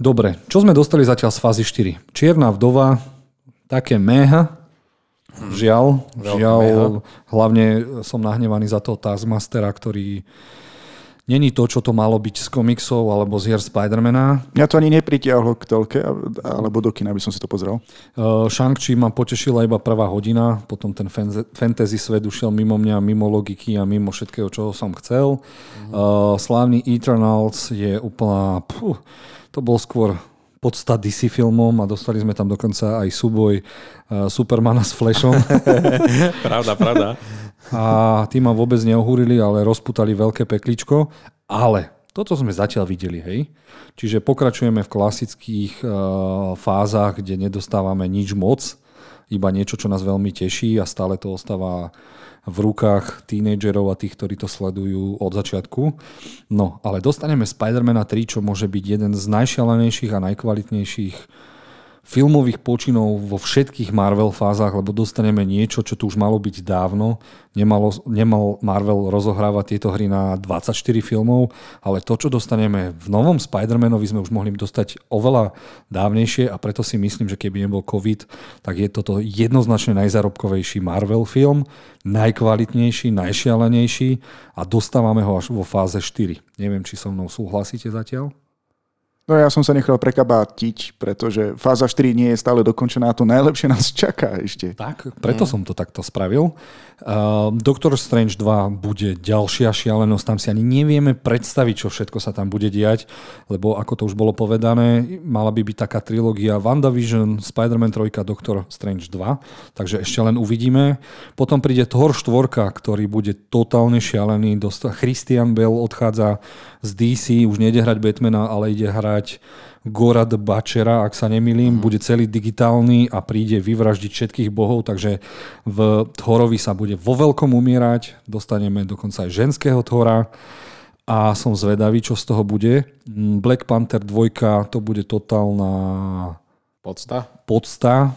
dobre, čo sme dostali zatiaľ z fázy 4? Čierna vdova, také meha, Žiaľ, žiaľ, hlavne som nahnevaný za toho Taskmastera, ktorý není to, čo to malo byť z komiksov alebo z hier Spidermana. Mňa to ani nepritiahlo k telke, alebo do kina by som si to pozrel. Uh, Shang-Chi ma potešila iba prvá hodina, potom ten fantasy svet ušiel mimo mňa, mimo logiky a mimo všetkého, čo som chcel. Uh-huh. Uh, slávny Eternals je úplná... Puh, to bol skôr podsta DC filmom a dostali sme tam dokonca aj súboj uh, Supermana s Flashom. *laughs* pravda, pravda. A tí ma vôbec neohúrili, ale rozputali veľké pekličko. Ale toto sme zatiaľ videli, hej. Čiže pokračujeme v klasických uh, fázach, kde nedostávame nič moc, iba niečo, čo nás veľmi teší a stále to ostáva v rukách tínejdžerov a tých, ktorí to sledujú od začiatku. No, ale dostaneme Spider-Mana 3, čo môže byť jeden z najšialenejších a najkvalitnejších filmových počinov vo všetkých Marvel fázach, lebo dostaneme niečo, čo tu už malo byť dávno. Nemalo, nemal Marvel rozohrávať tieto hry na 24 filmov, ale to, čo dostaneme v novom Spider-Manovi, sme už mohli dostať oveľa dávnejšie a preto si myslím, že keby nebol COVID, tak je toto jednoznačne najzarobkovejší Marvel film, najkvalitnejší, najšialenejší a dostávame ho až vo fáze 4. Neviem, či so mnou súhlasíte zatiaľ? No ja som sa nechal prekabátiť, pretože fáza 4 nie je stále dokončená a to najlepšie nás čaká ešte. Tak, preto mm. som to takto spravil. Uh, Doctor Strange 2 bude ďalšia šialenosť, tam si ani nevieme predstaviť, čo všetko sa tam bude diať, lebo ako to už bolo povedané, mala by byť taká trilógia WandaVision, Spider-Man 3, Doctor Strange 2, takže ešte len uvidíme. Potom príde Thor 4, ktorý bude totálne šialený, Christian Bell odchádza z DC, už nejde hrať Batmana, ale ide hrať Gorad Bačera, ak sa nemýlim, mm. bude celý digitálny a príde vyvraždiť všetkých bohov, takže v Thorovi sa bude vo veľkom umierať, dostaneme dokonca aj ženského Thora a som zvedavý, čo z toho bude. Mm, Black Panther 2 to bude totálna Podsta? podsta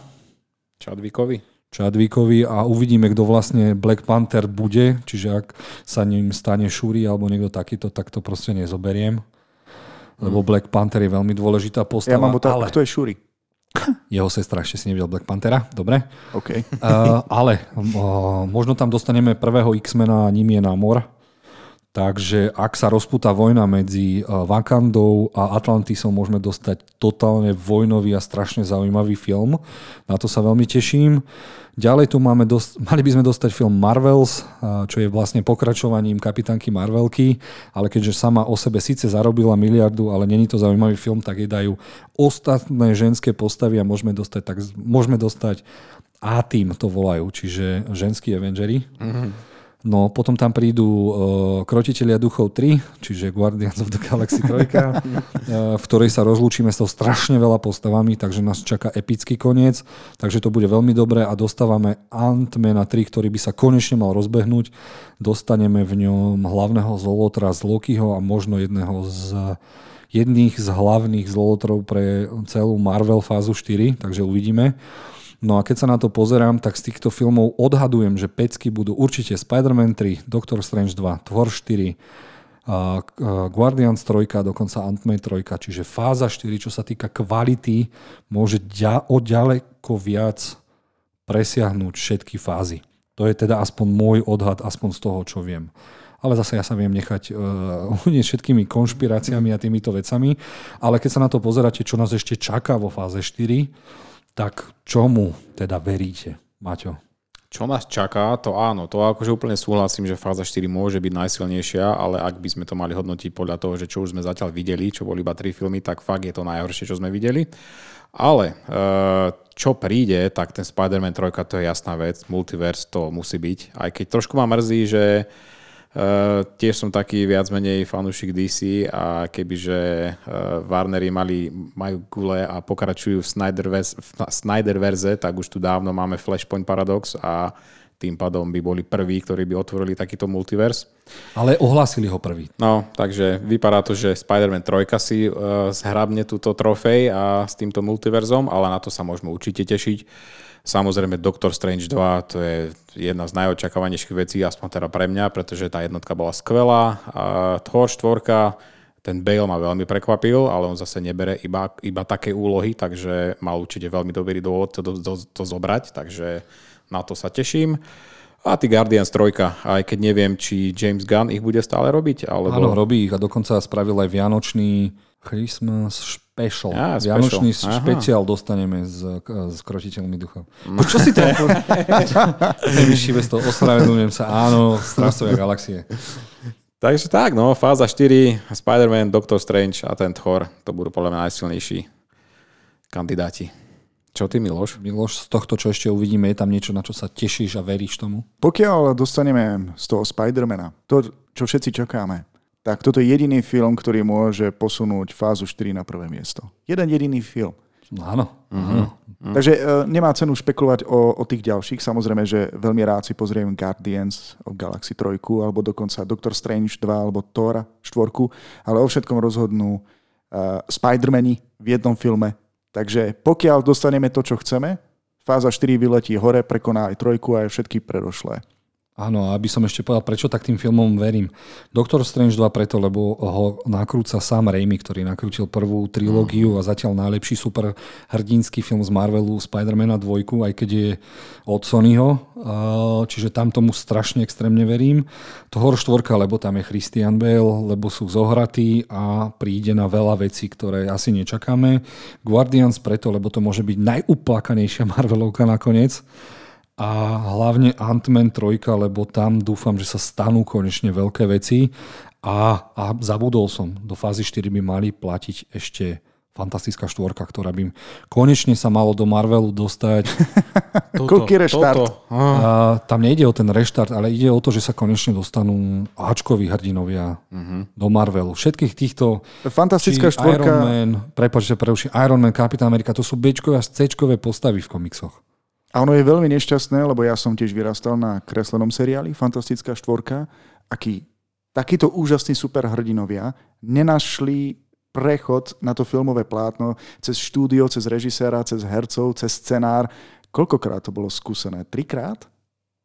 Chadwickovi? Chadwickovi a uvidíme, kto vlastne Black Panther bude, čiže ak sa ním stane Shuri alebo niekto takýto, tak to proste nezoberiem. Lebo Black Panther je veľmi dôležitá postava, Ja mám otázku, ale kto je Shuri? jeho sestra ešte si nevidel Black Panthera, dobre. OK. Uh, ale uh, možno tam dostaneme prvého X-mena a ním je Namor. Takže ak sa rozpúta vojna medzi uh, Wakandou a Atlantisom, môžeme dostať totálne vojnový a strašne zaujímavý film. Na to sa veľmi teším. Ďalej tu máme, dost, *laughs* mali by sme dostať film Marvels, uh, čo je vlastne pokračovaním kapitánky Marvelky, ale keďže sama o sebe síce zarobila miliardu, ale není to zaujímavý film, tak jej dajú ostatné ženské postavy a môžeme dostať, tak, môžeme dostať A-team to volajú, čiže ženskí Avengeri. Mm-hmm. No, potom tam prídu uh, Krotitelia duchov 3, čiže Guardians of the Galaxy 3, uh, *laughs* v ktorej sa rozlúčime s tou strašne veľa postavami, takže nás čaká epický koniec, takže to bude veľmi dobré a dostávame Ant-Mana 3, ktorý by sa konečne mal rozbehnúť. Dostaneme v ňom hlavného zolotra z Lokiho a možno jedného z jedných z hlavných zolotrov pre celú Marvel fázu 4, takže uvidíme. No a keď sa na to pozerám, tak z týchto filmov odhadujem, že pecky budú určite Spider-Man 3, Doctor Strange 2, Thor 4, a Guardians 3, dokonca Ant-Man 3, čiže fáza 4, čo sa týka kvality, môže ďa, o ďaleko viac presiahnuť všetky fázy. To je teda aspoň môj odhad, aspoň z toho, čo viem. Ale zase ja sa viem nechať uh, všetkými konšpiráciami a týmito vecami. Ale keď sa na to pozeráte, čo nás ešte čaká vo fáze 4, tak čomu teda veríte, Maťo? Čo nás čaká, to áno, to akože úplne súhlasím, že fáza 4 môže byť najsilnejšia, ale ak by sme to mali hodnotiť podľa toho, že čo už sme zatiaľ videli, čo boli iba tri filmy, tak fakt je to najhoršie, čo sme videli. Ale eh, čo príde, tak ten Spider-Man 3 to je jasná vec, multiverse to musí byť. Aj keď trošku ma mrzí, že tiež som taký viac menej fanúšik DC a kebyže uh, Warnery mali, majú gule a pokračujú v Snyderverse, v Snyderverse, tak už tu dávno máme Flashpoint Paradox a tým pádom by boli prví, ktorí by otvorili takýto multivers. Ale ohlásili ho prvý. No, takže vypadá to, že Spider-Man 3 si uh, zhrabne túto trofej a s týmto multiverzom, ale na to sa môžeme určite tešiť. Samozrejme Doctor Strange 2, to je jedna z najočakávanejších vecí, aspoň teda pre mňa, pretože tá jednotka bola skvelá. A Thor 4, ten Bale ma veľmi prekvapil, ale on zase nebere iba, iba také úlohy, takže mal určite veľmi dobrý dôvod to, to, to, zobrať, takže na to sa teším. A ty Guardians 3, aj keď neviem, či James Gunn ich bude stále robiť. Alebo... Áno, robí ich a dokonca spravil aj Vianočný Christmas special. Á, special. Vianočný Aha. špeciál dostaneme s, s krotiteľmi duchov. No. Čo si to? *laughs* Vyšší bez toho ospravedlňujem sa. Áno, Strasovia galaxie. Takže tak, no, fáza 4, Spider-Man, Doctor Strange a ten Thor, to budú podľa mňa najsilnejší kandidáti. Čo ty, Miloš? Miloš, z tohto, čo ešte uvidíme, je tam niečo, na čo sa tešíš a veríš tomu? Pokiaľ dostaneme z toho Spidermana to, čo všetci čakáme, tak toto je jediný film, ktorý môže posunúť fázu 4 na prvé miesto. Jeden jediný film. No áno. Mm. Takže uh, nemá cenu špekulovať o, o tých ďalších. Samozrejme, že veľmi rád si pozriem Guardians of Galaxy 3 alebo dokonca Doctor Strange 2 alebo Thor 4, ale o všetkom rozhodnú uh, Spider-Mani v jednom filme. Takže pokiaľ dostaneme to, čo chceme, fáza 4 vyletí hore, prekoná aj trojku a aj všetky predošlé. Áno, a aby som ešte povedal, prečo tak tým filmom verím. Doktor Strange 2 preto, lebo ho nakrúca sám Raimi, ktorý nakrútil prvú trilógiu a zatiaľ najlepší super hrdinský film z Marvelu Spider-Mana 2, aj keď je od Sonyho. Čiže tam tomu strašne extrémne verím. Toho 4, lebo tam je Christian Bale, lebo sú zohratí a príde na veľa vecí, ktoré asi nečakáme. Guardians preto, lebo to môže byť najúplakanejšia *laughs* Marvelovka nakoniec a hlavne Ant-Man 3, lebo tam dúfam, že sa stanú konečne veľké veci a, a zabudol som, do fázy 4 by mali platiť ešte fantastická štvorka, ktorá by konečne sa malo do Marvelu dostať. *laughs* Koľký reštart? A, tam nejde o ten reštart, ale ide o to, že sa konečne dostanú Ačkoví hrdinovia uh-huh. do Marvelu. Všetkých týchto... Fantastická štvorka. Iron Man, prepáčte, preuši, Iron Man, Kapitán Amerika, to sú Bčkové a C-čkové postavy v komiksoch. A ono je veľmi nešťastné, lebo ja som tiež vyrastal na kreslenom seriáli Fantastická štvorka, aký takíto úžasní superhrdinovia nenašli prechod na to filmové plátno cez štúdio, cez režiséra, cez hercov, cez scenár. Koľkokrát to bolo skúsené? Trikrát?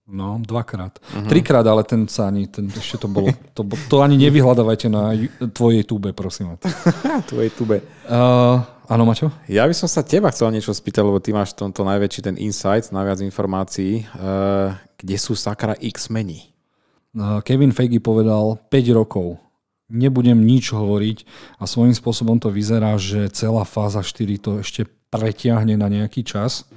No, dvakrát. Uh-huh. Trikrát, ale ten sa ani, ten, ešte to bolo, to, to ani nevyhľadávajte na tvojej tube, prosím. *laughs* tvojej tube. Uh, áno, Mačo? Ja by som sa teba chcel niečo spýtať, lebo ty máš tomto najväčší ten insight, najviac informácií. Uh, kde sú sakra X-meni? Uh, Kevin Feige povedal 5 rokov nebudem nič hovoriť a svojím spôsobom to vyzerá, že celá fáza 4 to ešte pretiahne na nejaký čas.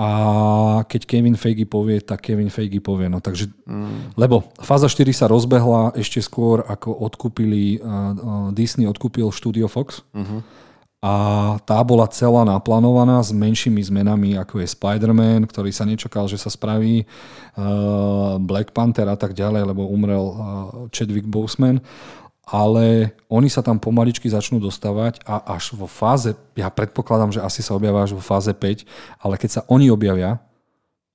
A keď Kevin Feige povie, tak Kevin Feige povie. No, takže, mm. Lebo fáza 4 sa rozbehla ešte skôr, ako odkúpili, uh, uh, Disney odkúpil Studio Fox. Uh-huh. A tá bola celá naplánovaná s menšími zmenami, ako je Spider-Man, ktorý sa nečakal, že sa spraví, uh, Black Panther a tak ďalej, lebo umrel uh, Chadwick Boseman. Ale oni sa tam pomaličky začnú dostávať a až vo fáze, ja predpokladám, že asi sa objavia až vo fáze 5, ale keď sa oni objavia,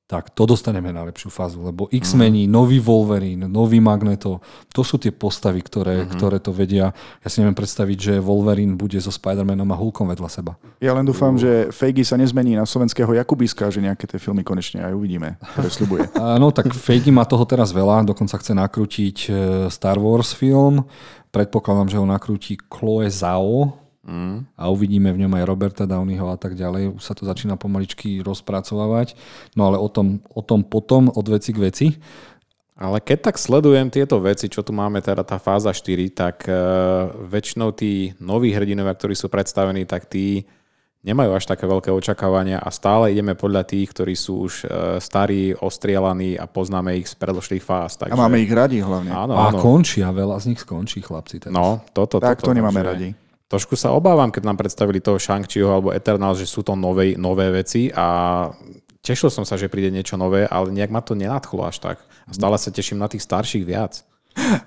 tak to dostaneme na lepšiu fázu, lebo X-meni, mm. nový Wolverine, nový Magneto, to sú tie postavy, ktoré, mm-hmm. ktoré to vedia. Ja si neviem predstaviť, že Wolverine bude so Spider-Manom a Hulkom vedľa seba. Ja len dúfam, uh. že Feige sa nezmení na slovenského Jakubiska, že nejaké tie filmy konečne aj uvidíme, ktoré slibuje. *laughs* Áno, tak Feige má toho teraz veľa, dokonca chce nakrútiť e, Star Wars film, predpokladám, že ho nakrúti Chloe Zhao, Mm. A uvidíme v ňom aj Roberta Downeyho a tak ďalej. Už sa to začína pomaličky rozpracovávať. No ale o tom, o tom potom, od veci k veci. Ale keď tak sledujem tieto veci, čo tu máme teda tá fáza 4, tak uh, väčšinou tí noví hrdinovia, ktorí sú predstavení, tak tí nemajú až také veľké očakávania a stále ideme podľa tých, ktorí sú už uh, starí, ostrielaní a poznáme ich z predošlých fáz. Takže... A máme ich radi hlavne. Áno, a áno. končia, veľa z nich skončí, chlapci. Teraz. No, toto, tak toto, to nemáme že... radi. Trošku sa obávam, keď nám predstavili toho Shang-Chiho alebo Eternal, že sú to nové, nové veci a tešil som sa, že príde niečo nové, ale nejak ma to nenadchlo až tak. A stále sa teším na tých starších viac.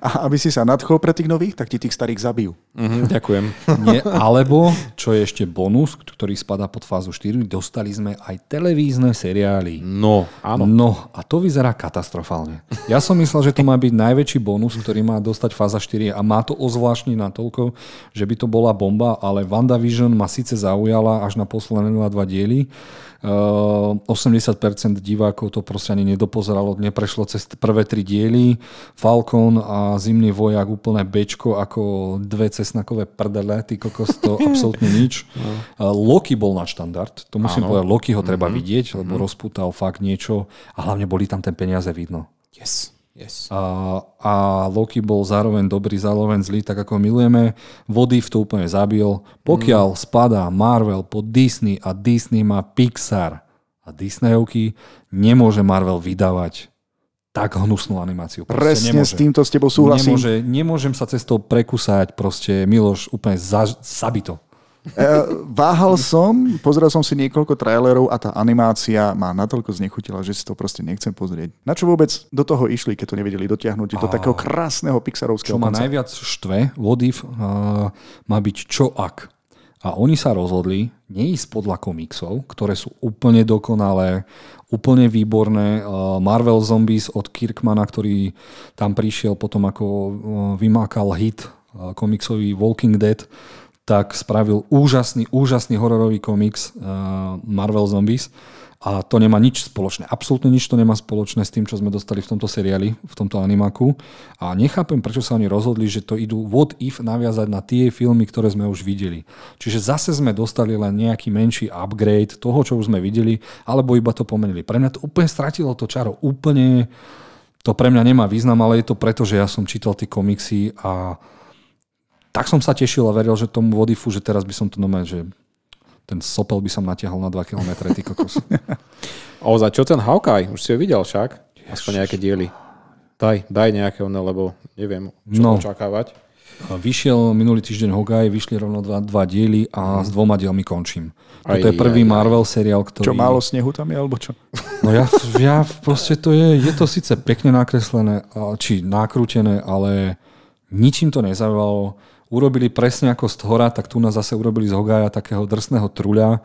A aby si sa nadchol pre tých nových, tak ti tých starých zabijú. Mm-hmm, ďakujem. Nie, alebo, čo je ešte bonus, ktorý spadá pod fázu 4, dostali sme aj televízne seriály. No, áno. No, a to vyzerá katastrofálne. Ja som myslel, že to má byť najväčší bonus, ktorý má dostať fáza 4 a má to ozvláštniť natoľko, že by to bola bomba, ale WandaVision ma síce zaujala až na posledné dva diely, 80% divákov to proste ani nedopozeralo, neprešlo cez prvé tri diely. Falcon a Zimný vojak úplne bečko ako dve cesnakové prdele, ty kokos, to *laughs* absolútne nič. No. Loki bol na štandard, to musím Áno. povedať, Loki ho treba mm-hmm. vidieť, lebo mm-hmm. rozputal fakt niečo a hlavne boli tam ten peniaze vidno. Yes. Yes. A, a Loki bol zároveň dobrý, zároveň zlý, tak ako milujeme. Vody v to úplne zabil. Pokiaľ mm. spadá Marvel pod Disney a Disney má Pixar a Disneyovky, nemôže Marvel vydávať tak hnusnú animáciu. Proste Presne nemôže. s týmto s tebou súhlasím. Nemôže, nemôžem sa cez to prekusať, proste Miloš úplne za, zabito. E, váhal som, pozrel som si niekoľko trailerov a tá animácia ma natoľko znechutila, že si to proste nechcem pozrieť. Na čo vôbec do toho išli, keď to nevedeli dotiahnuť do takého krásneho pixarovského Čo ma najviac štve, If, uh, má byť čo ak. A oni sa rozhodli neísť podľa komiksov, ktoré sú úplne dokonalé, úplne výborné. Marvel Zombies od Kirkmana, ktorý tam prišiel potom ako vymákal hit komiksový Walking Dead, tak spravil úžasný, úžasný hororový komiks uh, Marvel Zombies a to nemá nič spoločné. Absolútne nič to nemá spoločné s tým, čo sme dostali v tomto seriáli, v tomto animaku. A nechápem, prečo sa oni rozhodli, že to idú what if naviazať na tie filmy, ktoré sme už videli. Čiže zase sme dostali len nejaký menší upgrade toho, čo už sme videli, alebo iba to pomenili. Pre mňa to úplne stratilo to čaro. Úplne to pre mňa nemá význam, ale je to preto, že ja som čítal tie komiksy a tak som sa tešil a veril, že tomu Vodifu, že teraz by som to nomé, že ten sopel by som natiahol na 2 km, ty kokos. *laughs* o, za čo ten Hawkeye? Už si ho videl však? Aspoň nejaké diely. Daj, daj nejaké one, lebo neviem, čo no. očakávať. Vyšiel minulý týždeň Hawkeye, vyšli rovno dva, dva diely a s dvoma dielmi končím. Toto je prvý aj, Marvel seriál, ktorý... Čo, málo snehu tam je, alebo čo? *laughs* No ja, ja proste to je, je to síce pekne nakreslené, či nakrútené, ale ničím to nezaujalo urobili presne ako z hora, tak tu nás zase urobili z Hogaja takého drsného truľa. E,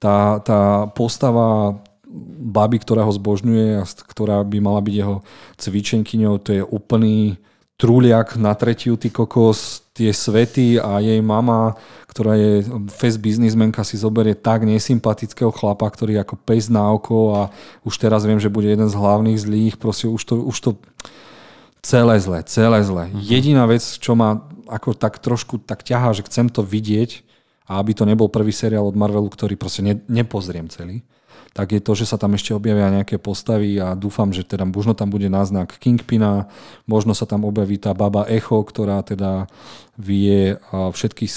tá, tá postava baby, ktorá ho zbožňuje a ktorá by mala byť jeho cvičenkyňou, to je úplný trúliak na tretiu, ty kokos, tie svety a jej mama, ktorá je fest biznismenka, si zoberie tak nesympatického chlapa, ktorý ako pes na oko a už teraz viem, že bude jeden z hlavných zlých, proste už to, už to celé zle, celé zle. Mm-hmm. Jediná vec, čo ma ako tak trošku tak ťahá, že chcem to vidieť a aby to nebol prvý seriál od Marvelu, ktorý proste ne, nepozriem celý, tak je to, že sa tam ešte objavia nejaké postavy a dúfam, že teda možno tam bude náznak Kingpina, možno sa tam objaví tá baba Echo, ktorá teda vie všetky, e,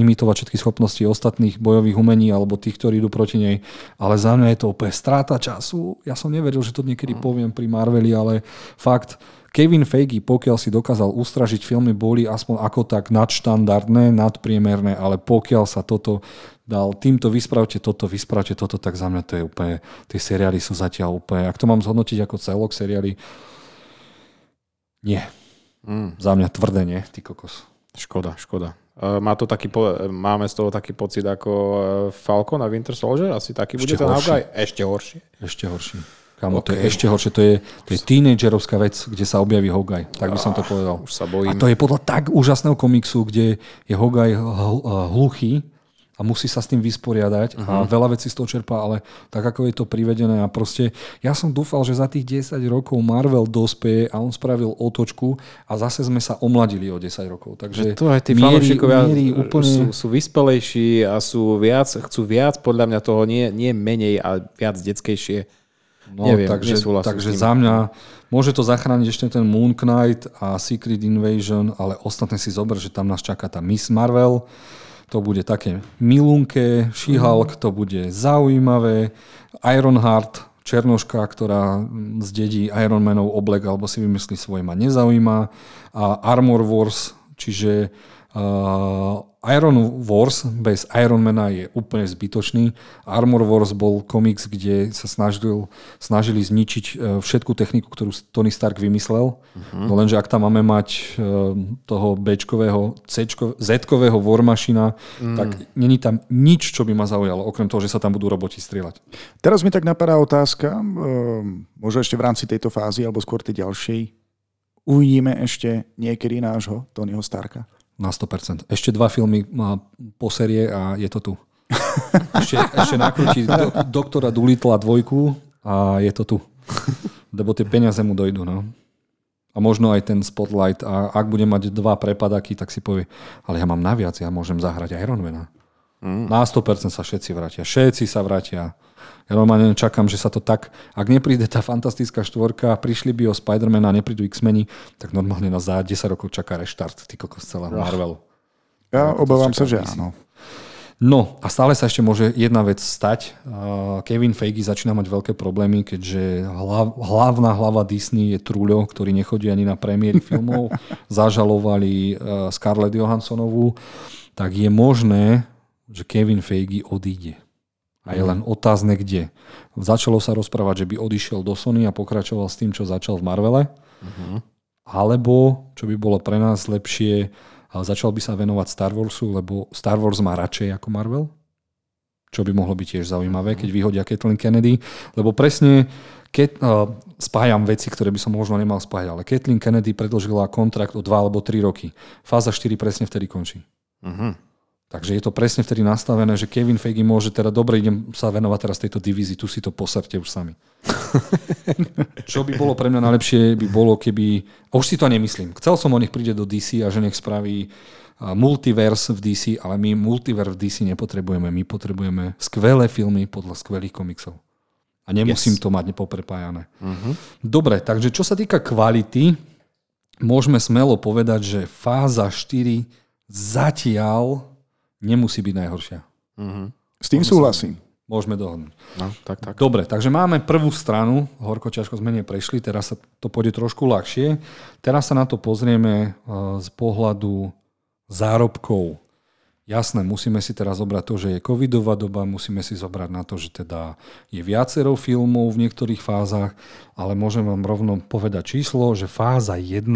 imitovať všetky schopnosti ostatných bojových umení alebo tých, ktorí idú proti nej. Ale za mňa je to úplne stráta času. Ja som neveril, že to niekedy poviem pri Marveli, ale fakt, Kevin Feige, pokiaľ si dokázal ustražiť filmy, boli aspoň ako tak nadštandardné, nadpriemerné, ale pokiaľ sa toto dal, týmto vyspravte toto, vyspravte toto, tak za mňa to je úplne, tie seriály sú zatiaľ úplne, ak to mám zhodnotiť ako celok seriály, nie. Mm. Za mňa tvrdé nie, ty kokos. Škoda, škoda. E, má to taký, máme z toho taký pocit ako e, Falcon a Winter Soldier? Asi taký Ešte bude ten horší. Ešte horší. Ešte horší. Kamo, okay. to je ešte horšie, to je, to je tínedžerovská vec, kde sa objaví Hogaj, tak by som to povedal. Už sa bojím. A to je podľa tak úžasného komiksu, kde je Hogaj hluchý a musí sa s tým vysporiadať uh-huh. a mhm. veľa vecí z toho čerpá, ale tak ako je to privedené a proste ja som dúfal, že za tých 10 rokov Marvel dospeje a on spravil otočku a zase sme sa omladili o 10 rokov. Takže to aj tí mierí úplne... sú, sú vyspelejší a sú viac, chcú viac, podľa mňa toho nie, nie menej a viac detskejšie No, Neviem, takže, takže za mňa môže to zachrániť ešte ten Moon Knight a Secret Invasion, ale ostatné si zober, že tam nás čaká tá Miss Marvel, to bude také milunké, She-Hulk, to bude zaujímavé, Ironheart, Černoška, ktorá zdedí Ironmanov oblek alebo si vymyslí svoj, ma nezaujíma. A Armor Wars, čiže Uh, Iron Wars bez Ironmana je úplne zbytočný. Armor Wars bol komiks, kde sa snažil, snažili zničiť uh, všetku techniku, ktorú Tony Stark vymyslel. Uh-huh. No lenže ak tam máme mať uh, toho Bčkového, Z-kového War Machina, uh-huh. tak není tam nič, čo by ma zaujalo, okrem toho, že sa tam budú roboti strieľať. Teraz mi tak napadá otázka, možno ešte v rámci tejto fázy, alebo skôr tej ďalšej. Uvidíme ešte niekedy nášho Tonyho Starka? Na 100%. Ešte dva filmy má po série a je to tu. *laughs* Ešte, ešte nakrúti do, doktora Dulitla dvojku a je to tu. Lebo tie peniaze mu dojdu. No. A možno aj ten Spotlight. A ak bude mať dva prepadaky, tak si povie, ale ja mám naviac, ja môžem zahrať Ironmana. Mm. Na 100% sa všetci vrátia. Všetci sa vrátia. Ja normálne čakám, že sa to tak, ak nepríde tá fantastická štvorka, prišli by o Spider-Man a neprídu X-meni, tak normálne na za 10 rokov čaká reštart, ty kokos celého Marvelu. Ja obávam sa, že áno. No a stále sa ešte môže jedna vec stať. Kevin Feige začína mať veľké problémy, keďže hlav, hlavná hlava Disney je Trúľo, ktorý nechodí ani na premiéry filmov. *laughs* Zažalovali Scarlett Johanssonovú. Tak je možné, že Kevin Feige odíde. A je len otázne kde. Začalo sa rozprávať, že by odišiel do Sony a pokračoval s tým, čo začal v Marvele. Uh-huh. Alebo, čo by bolo pre nás lepšie, začal by sa venovať Star Warsu, lebo Star Wars má radšej ako Marvel. Čo by mohlo byť tiež zaujímavé, keď vyhodia Kathleen Kennedy. Lebo presne keď, uh, spájam veci, ktoré by som možno nemal spájať, ale Kathleen Kennedy predložila kontrakt o 2 alebo 3 roky. Fáza 4 presne vtedy končí. Uh-huh. Takže je to presne vtedy nastavené, že Kevin Feige môže teda, dobre, idem sa venovať teraz tejto divízii, tu si to poserte už sami. *laughs* Čo by bolo pre mňa najlepšie, by bolo, keby... A už si to nemyslím. Chcel som o nich príde do DC a že nech spraví multiverse v DC, ale my multiverse v DC nepotrebujeme. My potrebujeme skvelé filmy podľa skvelých komiksov. A nemusím yes. to mať nepoprepájané. Uh-huh. Dobre, takže čo sa týka kvality, môžeme smelo povedať, že fáza 4 zatiaľ nemusí byť najhoršia. Mm-hmm. S tým súhlasím. Môžeme dohodnúť. No, tak, tak. Dobre, takže máme prvú stranu, horko ťažko sme neprešli, teraz sa to pôjde trošku ľahšie. Teraz sa na to pozrieme eh, z pohľadu zárobkov. Jasné, musíme si teraz zobrať to, že je covidová doba, musíme si zobrať na to, že teda je viacero filmov v niektorých fázach, ale môžem vám rovno povedať číslo, že fáza 1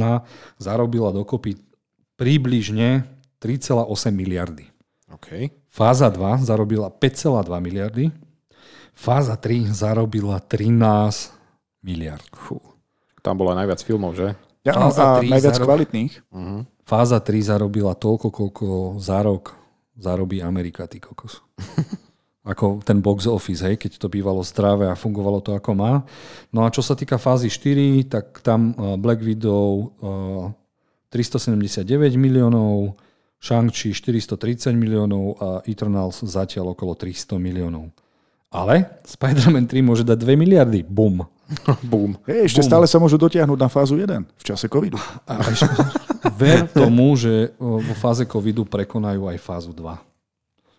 zarobila dokopy približne 3,8 miliardy. Okay. Fáza 2 zarobila 5,2 miliardy. Fáza 3 zarobila 13 miliard. Fú. Tam bolo aj najviac filmov, že? Ja, Fáza a 3 najviac zarob- kvalitných. Fáza 3 zarobila toľko, koľko za rok zarobí Amerika, ty kokos. *laughs* ako ten box office, hej, keď to bývalo zdravé a fungovalo to ako má. No a čo sa týka fázy 4, tak tam uh, Black Widow uh, 379 miliónov, Shang-Chi 430 miliónov a Eternals zatiaľ okolo 300 miliónov. Ale Spider-Man 3 môže dať 2 miliardy. Bum. *laughs* Boom. Hej, ešte stále sa môžu dotiahnuť na fázu 1 v čase covidu. A ešte, ver tomu, že vo fáze covidu prekonajú aj fázu 2.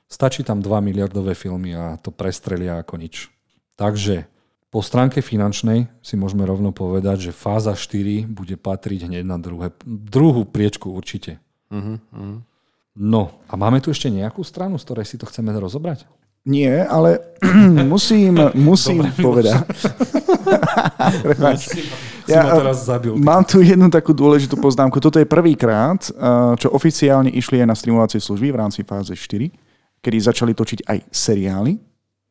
Stačí tam 2 miliardové filmy a to prestrelia ako nič. Takže po stránke finančnej si môžeme rovno povedať, že fáza 4 bude patriť hneď na druhé, druhú priečku určite. Uh-huh, uh-huh. No a máme tu ešte nejakú stranu, z ktorej si to chceme rozobrať? Nie, ale *clears throat* musím, musím povedať. *laughs* Prepáč. Si ma teraz zabil. Mám tu jednu takú dôležitú poznámku. Toto je prvýkrát, eh, čo oficiálne išli aj na streamovacie služby v rámci fáze 4, kedy začali točiť aj seriály.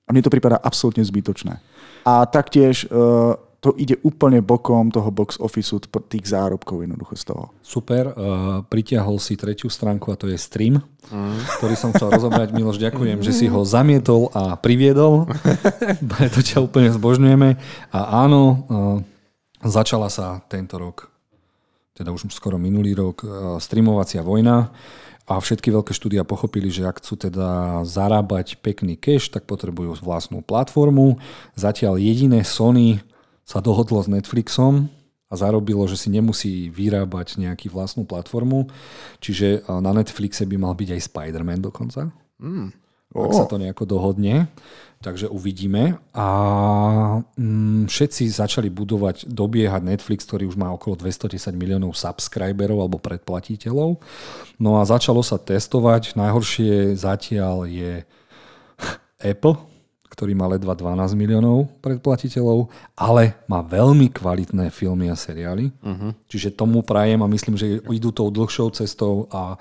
A mne to pripadá absolútne zbytočné. A taktiež eh, to ide úplne bokom toho box officeu tých zárobkov jednoducho z toho. Super, uh, pritiahol si tretiu stránku a to je stream, mm. ktorý som chcel rozobrať. Miloš, ďakujem, že si ho zamietol a priviedol. *laughs* to ťa úplne zbožňujeme. A áno, uh, začala sa tento rok, teda už skoro minulý rok, uh, streamovacia vojna a všetky veľké štúdia pochopili, že ak chcú teda zarábať pekný cash, tak potrebujú vlastnú platformu. Zatiaľ jediné Sony sa dohodlo s Netflixom a zarobilo, že si nemusí vyrábať nejakú vlastnú platformu. Čiže na Netflixe by mal byť aj Spider-Man dokonca. Mm. Ak sa to nejako dohodne. Takže uvidíme. A mm, všetci začali budovať, dobiehať Netflix, ktorý už má okolo 210 miliónov subscriberov alebo predplatiteľov. No a začalo sa testovať. Najhoršie zatiaľ je *laughs* Apple, ktorý má ledva 12 miliónov predplatiteľov, ale má veľmi kvalitné filmy a seriály. Uh-huh. Čiže tomu prajem a myslím, že idú tou dlhšou cestou a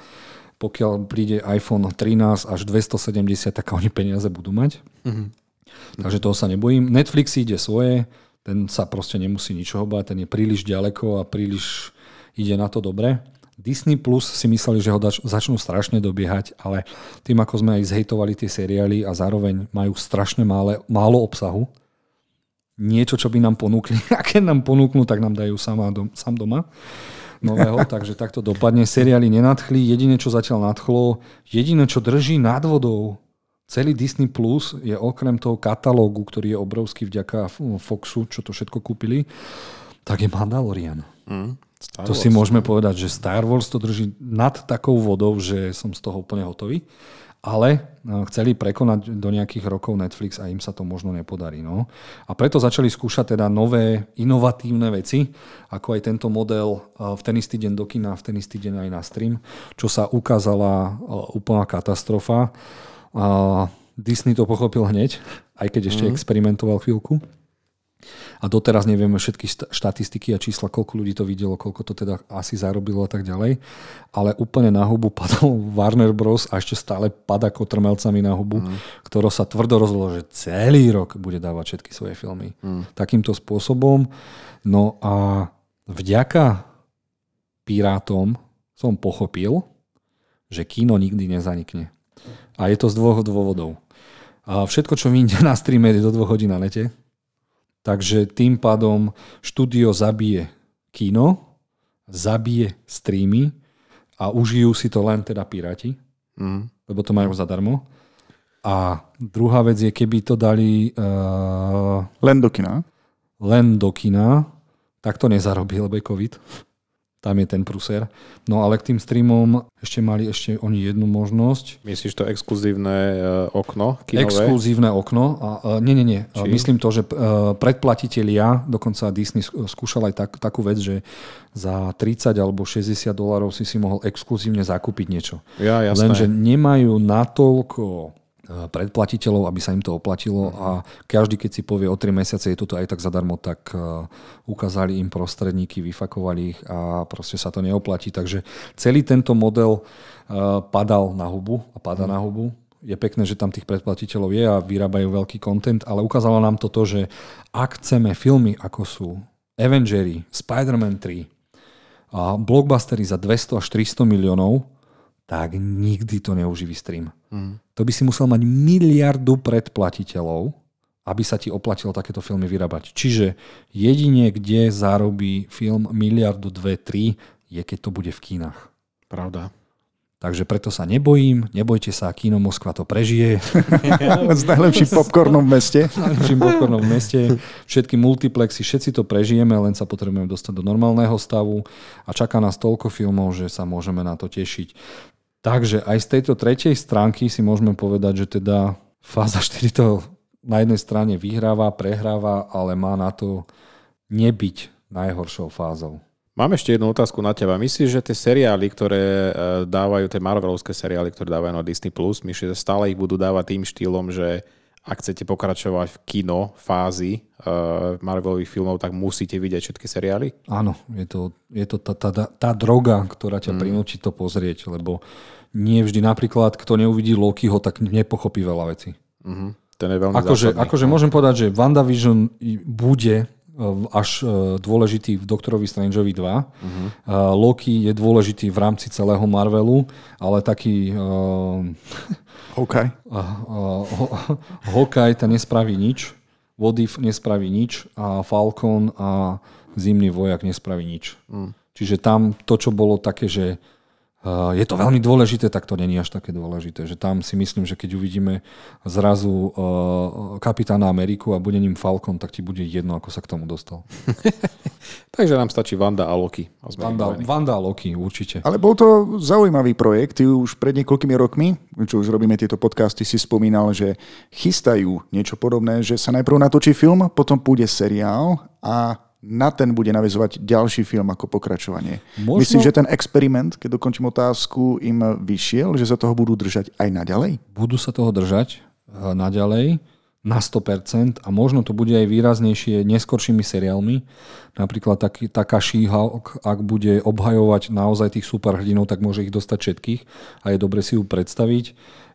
pokiaľ príde iPhone 13 až 270, tak oni peniaze budú mať. Uh-huh. Takže toho sa nebojím. Netflix ide svoje, ten sa proste nemusí ničoho báť, ten je príliš ďaleko a príliš ide na to dobre. Disney Plus si mysleli, že ho dač- začnú strašne dobiehať, ale tým, ako sme aj zhejtovali tie seriály a zároveň majú strašne mále, málo obsahu, niečo, čo by nám ponúkli, *laughs* a keď nám ponúknú, tak nám dajú sama dom, sám doma nového, *laughs* takže takto dopadne. Seriály nenadchli, jediné, čo zatiaľ nadchlo, jediné, čo drží nad vodou celý Disney Plus je okrem toho katalógu, ktorý je obrovský vďaka Foxu, čo to všetko kúpili, tak je Mandalorian. Mm. Star to Wars. si môžeme povedať, že Star Wars to drží nad takou vodou, že som z toho úplne hotový. Ale chceli prekonať do nejakých rokov Netflix a im sa to možno nepodarí. No. A preto začali skúšať teda nové, inovatívne veci, ako aj tento model v ten istý deň do kina, v ten istý deň aj na stream, čo sa ukázala úplná katastrofa. Disney to pochopil hneď, aj keď ešte mm. experimentoval chvíľku. A doteraz nevieme všetky štatistiky a čísla, koľko ľudí to videlo, koľko to teda asi zarobilo a tak ďalej. Ale úplne na hubu *laughs* padol Warner Bros. a ešte stále pada kotrmelcami na hubu, mm. ktorý sa tvrdo rozhodlo, že celý rok bude dávať všetky svoje filmy. Mm. Takýmto spôsobom. No a vďaka Pirátom som pochopil, že kino nikdy nezanikne. A je to z dvoch dôvodov. A všetko, čo vyjde na streame, je do dvoch hodín na lete Takže tým pádom štúdio zabije kino, zabije streamy a užijú si to len teda piráti, mm. lebo to majú zadarmo. A druhá vec je, keby to dali... Uh, len do kina? Len do kina, tak to nezarobí, lebo je COVID. Tam je ten pruser. No ale k tým streamom ešte mali ešte oni jednu možnosť. Myslíš to exkluzívne uh, okno kinové? Exkluzívne okno. A, uh, nie, nie, nie. Či? Myslím to, že predplatitelia, dokonca Disney skúšal aj tak, takú vec, že za 30 alebo 60 dolárov si si mohol exkluzívne zakúpiť niečo. Ja, jasné. Lenže nemajú natoľko predplatiteľov, aby sa im to oplatilo. A každý, keď si povie o 3 mesiace je toto aj tak zadarmo, tak ukázali im prostredníky, vyfakovali ich a proste sa to neoplatí. Takže celý tento model padal na hubu a pada na hubu. Je pekné, že tam tých predplatiteľov je a vyrábajú veľký content, ale ukázalo nám to to, že ak chceme filmy ako sú Avengery, Spider-Man 3 a blockbustery za 200 až 300 miliónov, tak nikdy to neuživí stream. Mm. To by si musel mať miliardu predplatiteľov, aby sa ti oplatilo takéto filmy vyrábať. Čiže jedine, kde zarobí film miliardu, dve, tri, je keď to bude v kínach. Pravda. Takže preto sa nebojím, nebojte sa, Kino Moskva to prežije. *laughs* S najlepším popcornom v meste. S najlepším popcornom v meste. Všetky multiplexy, všetci to prežijeme, len sa potrebujeme dostať do normálneho stavu a čaká nás toľko filmov, že sa môžeme na to tešiť. Takže aj z tejto tretej stránky si môžeme povedať, že teda fáza 4 to na jednej strane vyhráva, prehráva, ale má na to nebyť najhoršou fázou. Mám ešte jednu otázku na teba. Myslíš, že tie seriály, ktoré e, dávajú, tie Marvelovské seriály, ktoré dávajú na Disney+, myslíš, že stále ich budú dávať tým štýlom, že ak chcete pokračovať v kino fázi uh, Marvelových filmov, tak musíte vidieť všetky seriály? Áno, je to, je to tá, tá, tá droga, ktorá ťa mm. prinúči to pozrieť, lebo nie vždy napríklad, kto neuvidí Lokiho, tak nepochopí veľa vecí. Mm-hmm. Ten je veľmi akože, akože môžem povedať, že WandaVision bude až e, dôležitý v Doktorovi Strangeovi 2. Uh-huh. Loki je dôležitý v rámci celého Marvelu, ale taký... Uh, Hawkeye. Uh, uh, Hawkeye ten nespraví nič, Vodif nespraví nič a Falcon a Zimný vojak nespraví nič. Uh-huh. Čiže tam to, čo bolo také, že je to veľmi dôležité, tak to není až také dôležité. Že tam si myslím, že keď uvidíme zrazu kapitána Ameriku a bude ním Falcon, tak ti bude jedno, ako sa k tomu dostal. *laughs* Takže nám stačí Vanda a Loki. A Vanda, Vanda a Loki, určite. Ale bol to zaujímavý projekt. Ty už pred niekoľkými rokmi, čo už robíme tieto podcasty, si spomínal, že chystajú niečo podobné, že sa najprv natočí film, potom pôjde seriál a na ten bude navezovať ďalší film ako pokračovanie. Možno... Myslím, že ten experiment, keď dokončím otázku, im vyšiel, že sa toho budú držať aj naďalej? Budú sa toho držať eh, naďalej na 100% a možno to bude aj výraznejšie neskoršími seriálmi. Napríklad taký, taká She-Hulk, ak bude obhajovať naozaj tých superhrdinov, tak môže ich dostať všetkých a je dobre si ju predstaviť.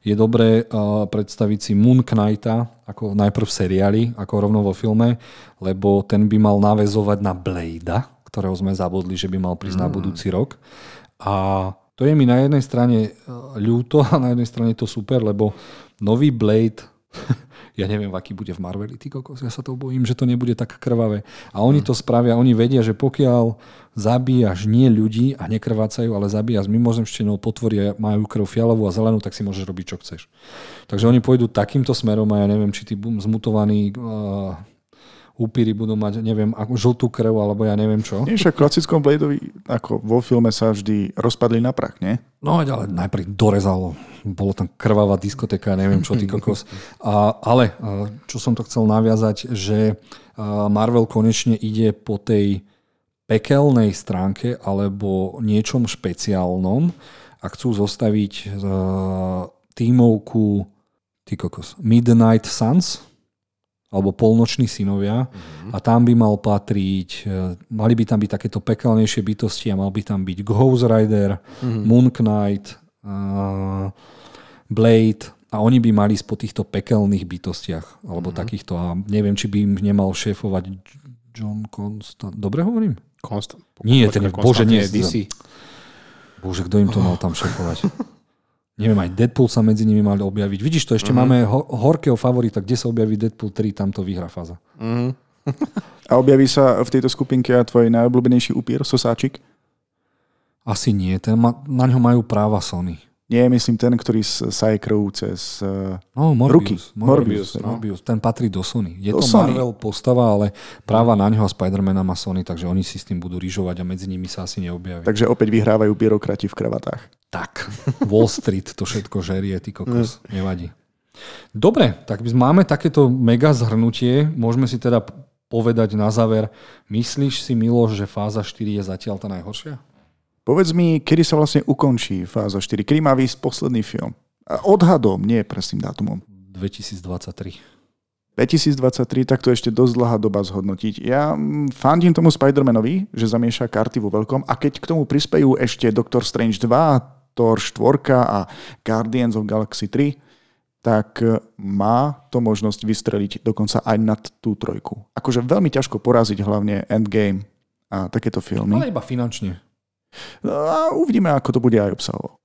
Je dobré uh, predstaviť si Moon Knighta ako najprv v seriáli, ako rovno vo filme, lebo ten by mal navezovať na Blade, ktorého sme zabudli, že by mal prísť mm. na budúci rok. A to je mi na jednej strane ľúto a na jednej strane to super, lebo nový Blade *laughs* ja neviem, aký bude v Marveli, ty kokos, ja sa to bojím, že to nebude tak krvavé. A oni to spravia, oni vedia, že pokiaľ zabíjaš nie ľudí a nekrvácajú, ale zabíjaš mimozemštenou potvory a majú krv fialovú a zelenú, tak si môžeš robiť, čo chceš. Takže oni pôjdu takýmto smerom a ja neviem, či tí zmutovaní uh, upíry budú mať, neviem, žltú krv, alebo ja neviem čo. Nie, však v klasickom Bladeovi, ako vo filme sa vždy rozpadli na prach, nie? No, ale najprv dorezalo. Bolo tam krvavá diskotéka, neviem čo, ty kokos. A, ale, čo som to chcel naviazať, že Marvel konečne ide po tej pekelnej stránke alebo niečom špeciálnom a chcú zostaviť tímovku ty kokos, Midnight Suns, alebo polnoční synovia mm-hmm. a tam by mal patriť, e, mali by tam byť takéto pekelnejšie bytosti a mal by tam byť Ghost Rider, mm-hmm. Moon Knight, uh, Blade a oni by mali po týchto pekelných bytostiach alebo mm-hmm. takýchto a neviem, či by im nemal šéfovať John Constant. Dobre hovorím? Constant. Nie, ten bože, nie. DC. Bože, kto im to mal tam šéfovať? *laughs* Neviem, aj Deadpool sa medzi nimi mal objaviť. Vidíš to, ešte mm-hmm. máme ho- horkého favorita, kde sa objaví Deadpool 3, tam to vyhrá fáza. Mm-hmm. *laughs* A objaví sa v tejto skupinke aj tvoj najobľúbenejší upír, sosáčik? Asi nie, ten ma, na ňo majú práva Sony. Nie, myslím ten, ktorý saje krv cez uh, no, Morbius, ruky. Morbius, Morbius, no. Morbius, ten patrí do Sony. Je do to Sony. Marvel postava, ale práva na ňo a Spidermana má Sony, takže oni si s tým budú rýžovať a medzi nimi sa asi neobjaví. Takže opäť vyhrávajú byrokrati v kravatách. Tak, Wall Street to všetko žerie, ty kokos, nevadí. Dobre, tak máme takéto mega zhrnutie. Môžeme si teda povedať na záver, myslíš si, Miloš, že fáza 4 je zatiaľ tá najhoršia? Povedz mi, kedy sa vlastne ukončí fáza 4? Kedy má výsť posledný film? Odhadom, nie presným dátumom. 2023. 2023, tak to je ešte dosť dlhá doba zhodnotiť. Ja mm, fandím tomu Spider-Manovi, že zamieša karty vo veľkom a keď k tomu prispejú ešte Doctor Strange 2, Thor 4 a Guardians of Galaxy 3, tak e, má to možnosť vystreliť dokonca aj nad tú trojku. Akože veľmi ťažko poraziť hlavne Endgame a takéto filmy. Ale iba finančne. No A uvidíme, ako to bude aj obsahovo.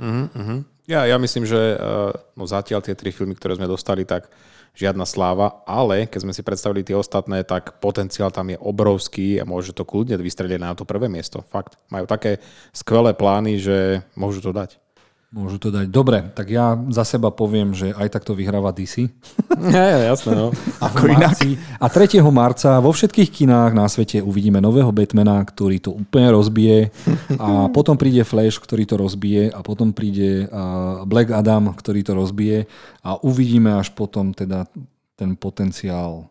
Uh-huh. Ja, ja myslím, že uh, no zatiaľ tie tri filmy, ktoré sme dostali, tak žiadna sláva, ale keď sme si predstavili tie ostatné, tak potenciál tam je obrovský a môže to kľudne vystreliť na to prvé miesto. Fakt. Majú také skvelé plány, že môžu to dať. Môžu to dať. Dobre, tak ja za seba poviem, že aj takto vyhráva DC. Nie, *laughs* jasné, no. Ako inak. A 3. marca vo všetkých kinách na svete uvidíme nového Batmana, ktorý to úplne rozbije. A *laughs* potom príde Flash, ktorý to rozbije. A potom príde Black Adam, ktorý to rozbije. A uvidíme až potom teda ten potenciál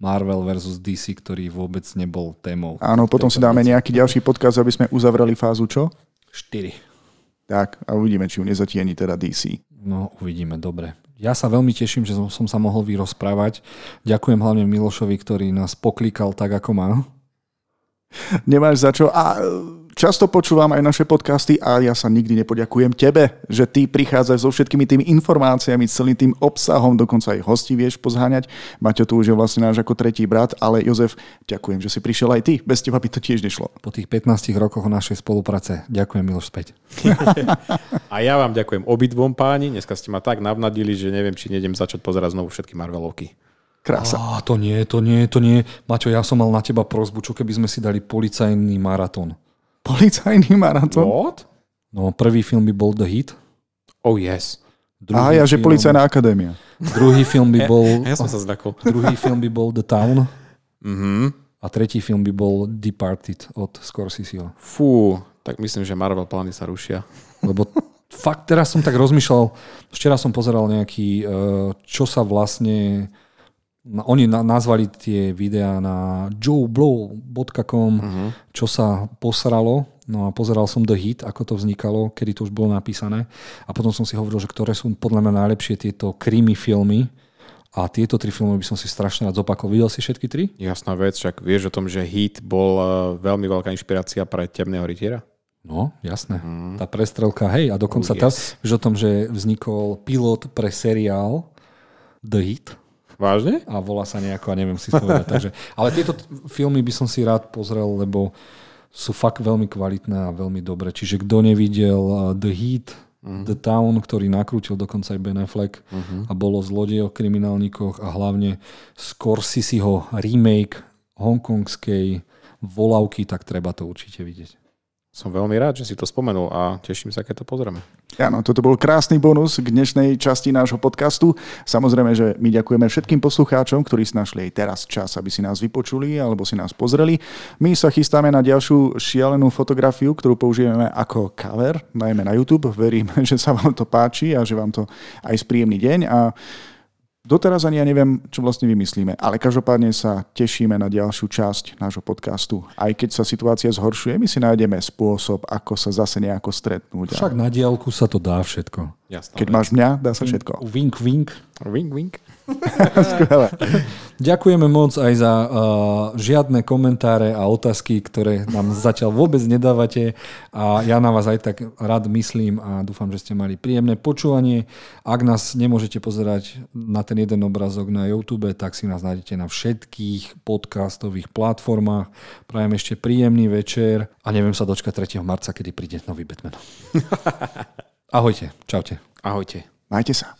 Marvel versus DC, ktorý vôbec nebol témou. Áno, potom si dáme nejaký ďalší podcast, aby sme uzavreli fázu čo? 4. Tak a uvidíme, či ju nezatieni teda DC. No, uvidíme, dobre. Ja sa veľmi teším, že som, sa mohol vyrozprávať. Ďakujem hlavne Milošovi, ktorý nás poklikal tak, ako má. Nemáš za čo. A často počúvam aj naše podcasty a ja sa nikdy nepoďakujem tebe, že ty prichádzaš so všetkými tými informáciami, celým tým obsahom, dokonca aj hosti vieš pozháňať. Maťo tu už je vlastne náš ako tretí brat, ale Jozef, ďakujem, že si prišiel aj ty. Bez teba by to tiež nešlo. Po tých 15 rokoch našej spolupráce. Ďakujem, Miloš, späť. *laughs* A ja vám ďakujem obidvom páni. Dneska ste ma tak navnadili, že neviem, či nejdem začať pozerať znovu všetky Marvelovky. Krása. Á, to nie, to nie, to nie. Maťo, ja som mal na teba prozbu, čo keby sme si dali policajný maratón. Policajný maratón. What? No, prvý film by bol The Hit. Oh yes. A ja, že policajná akadémia. Druhý film by *laughs* bol, Ja som sa zdakol. *laughs* druhý film by bol The Town. Mhm. A tretí film by bol Departed od Scorseseho. Fú, tak myslím, že Marvel plány sa rušia. Lebo fakt teraz som tak rozmýšľal, včera som pozeral nejaký, eh, čo sa vlastne, oni na- nazvali tie videá na joeblow.com, Mhm. čo sa posralo. No a pozeral som The Hit, ako to vznikalo, kedy to už bolo napísané. A potom som si hovoril, že ktoré sú podľa mňa najlepšie tieto krimi filmy. A tieto tri filmy by som si strašne rád zopakoval. Videl si všetky tri? Jasná vec, však vieš o tom, že Heat bol eh, veľmi veľká inšpirácia pre Temného rytiera? No, jasné. Mm. Tá prestrelka, hej, a dokonca Oh, yes. yes. o tom, že vznikol pilot pre seriál The Hit Vážne? a volá sa nejako, a neviem si spovedať. *laughs* takže, ale tieto t- filmy by som si rád pozrel, lebo sú fakt veľmi kvalitné a veľmi dobré. Čiže kto nevidel uh, The Heat, mm. The Town, ktorý nakrútil dokonca aj Ben Affleck mm-hmm. a bolo zlodej o kriminálnikoch a hlavne Scorseseho remake hongkongskej volavky, tak treba to určite vidieť. Som veľmi rád, že si to spomenul a teším sa, keď to pozrieme. Áno, toto bol krásny bonus k dnešnej časti nášho podcastu. Samozrejme, že my ďakujeme všetkým poslucháčom, ktorí si našli aj teraz čas, aby si nás vypočuli alebo si nás pozreli. My sa chystáme na ďalšiu šialenú fotografiu, ktorú použijeme ako cover, najmä na YouTube. Verím, *laughs* že sa vám to páči a že vám to aj spríjemný deň. A Doteraz ani ja neviem, čo vlastne vymyslíme, ale každopádne sa tešíme na ďalšiu časť nášho podcastu. Aj keď sa situácia zhoršuje, my si nájdeme spôsob, ako sa zase nejako stretnúť. Však na diálku sa to dá všetko. Jasná Keď máš mňa, dá sa všetko. Wink, wink. Wink, wink. *laughs* Skvelé. Ďakujeme moc aj za uh, žiadne komentáre a otázky, ktoré nám zatiaľ vôbec nedávate a ja na vás aj tak rád myslím a dúfam, že ste mali príjemné počúvanie. Ak nás nemôžete pozerať na ten jeden obrazok na YouTube, tak si nás nájdete na všetkých podcastových platformách. Prajem ešte príjemný večer a neviem sa dočkať 3. marca, kedy príde nový Batman. *laughs* Ahojte, čaute. Ahojte. Majte sa.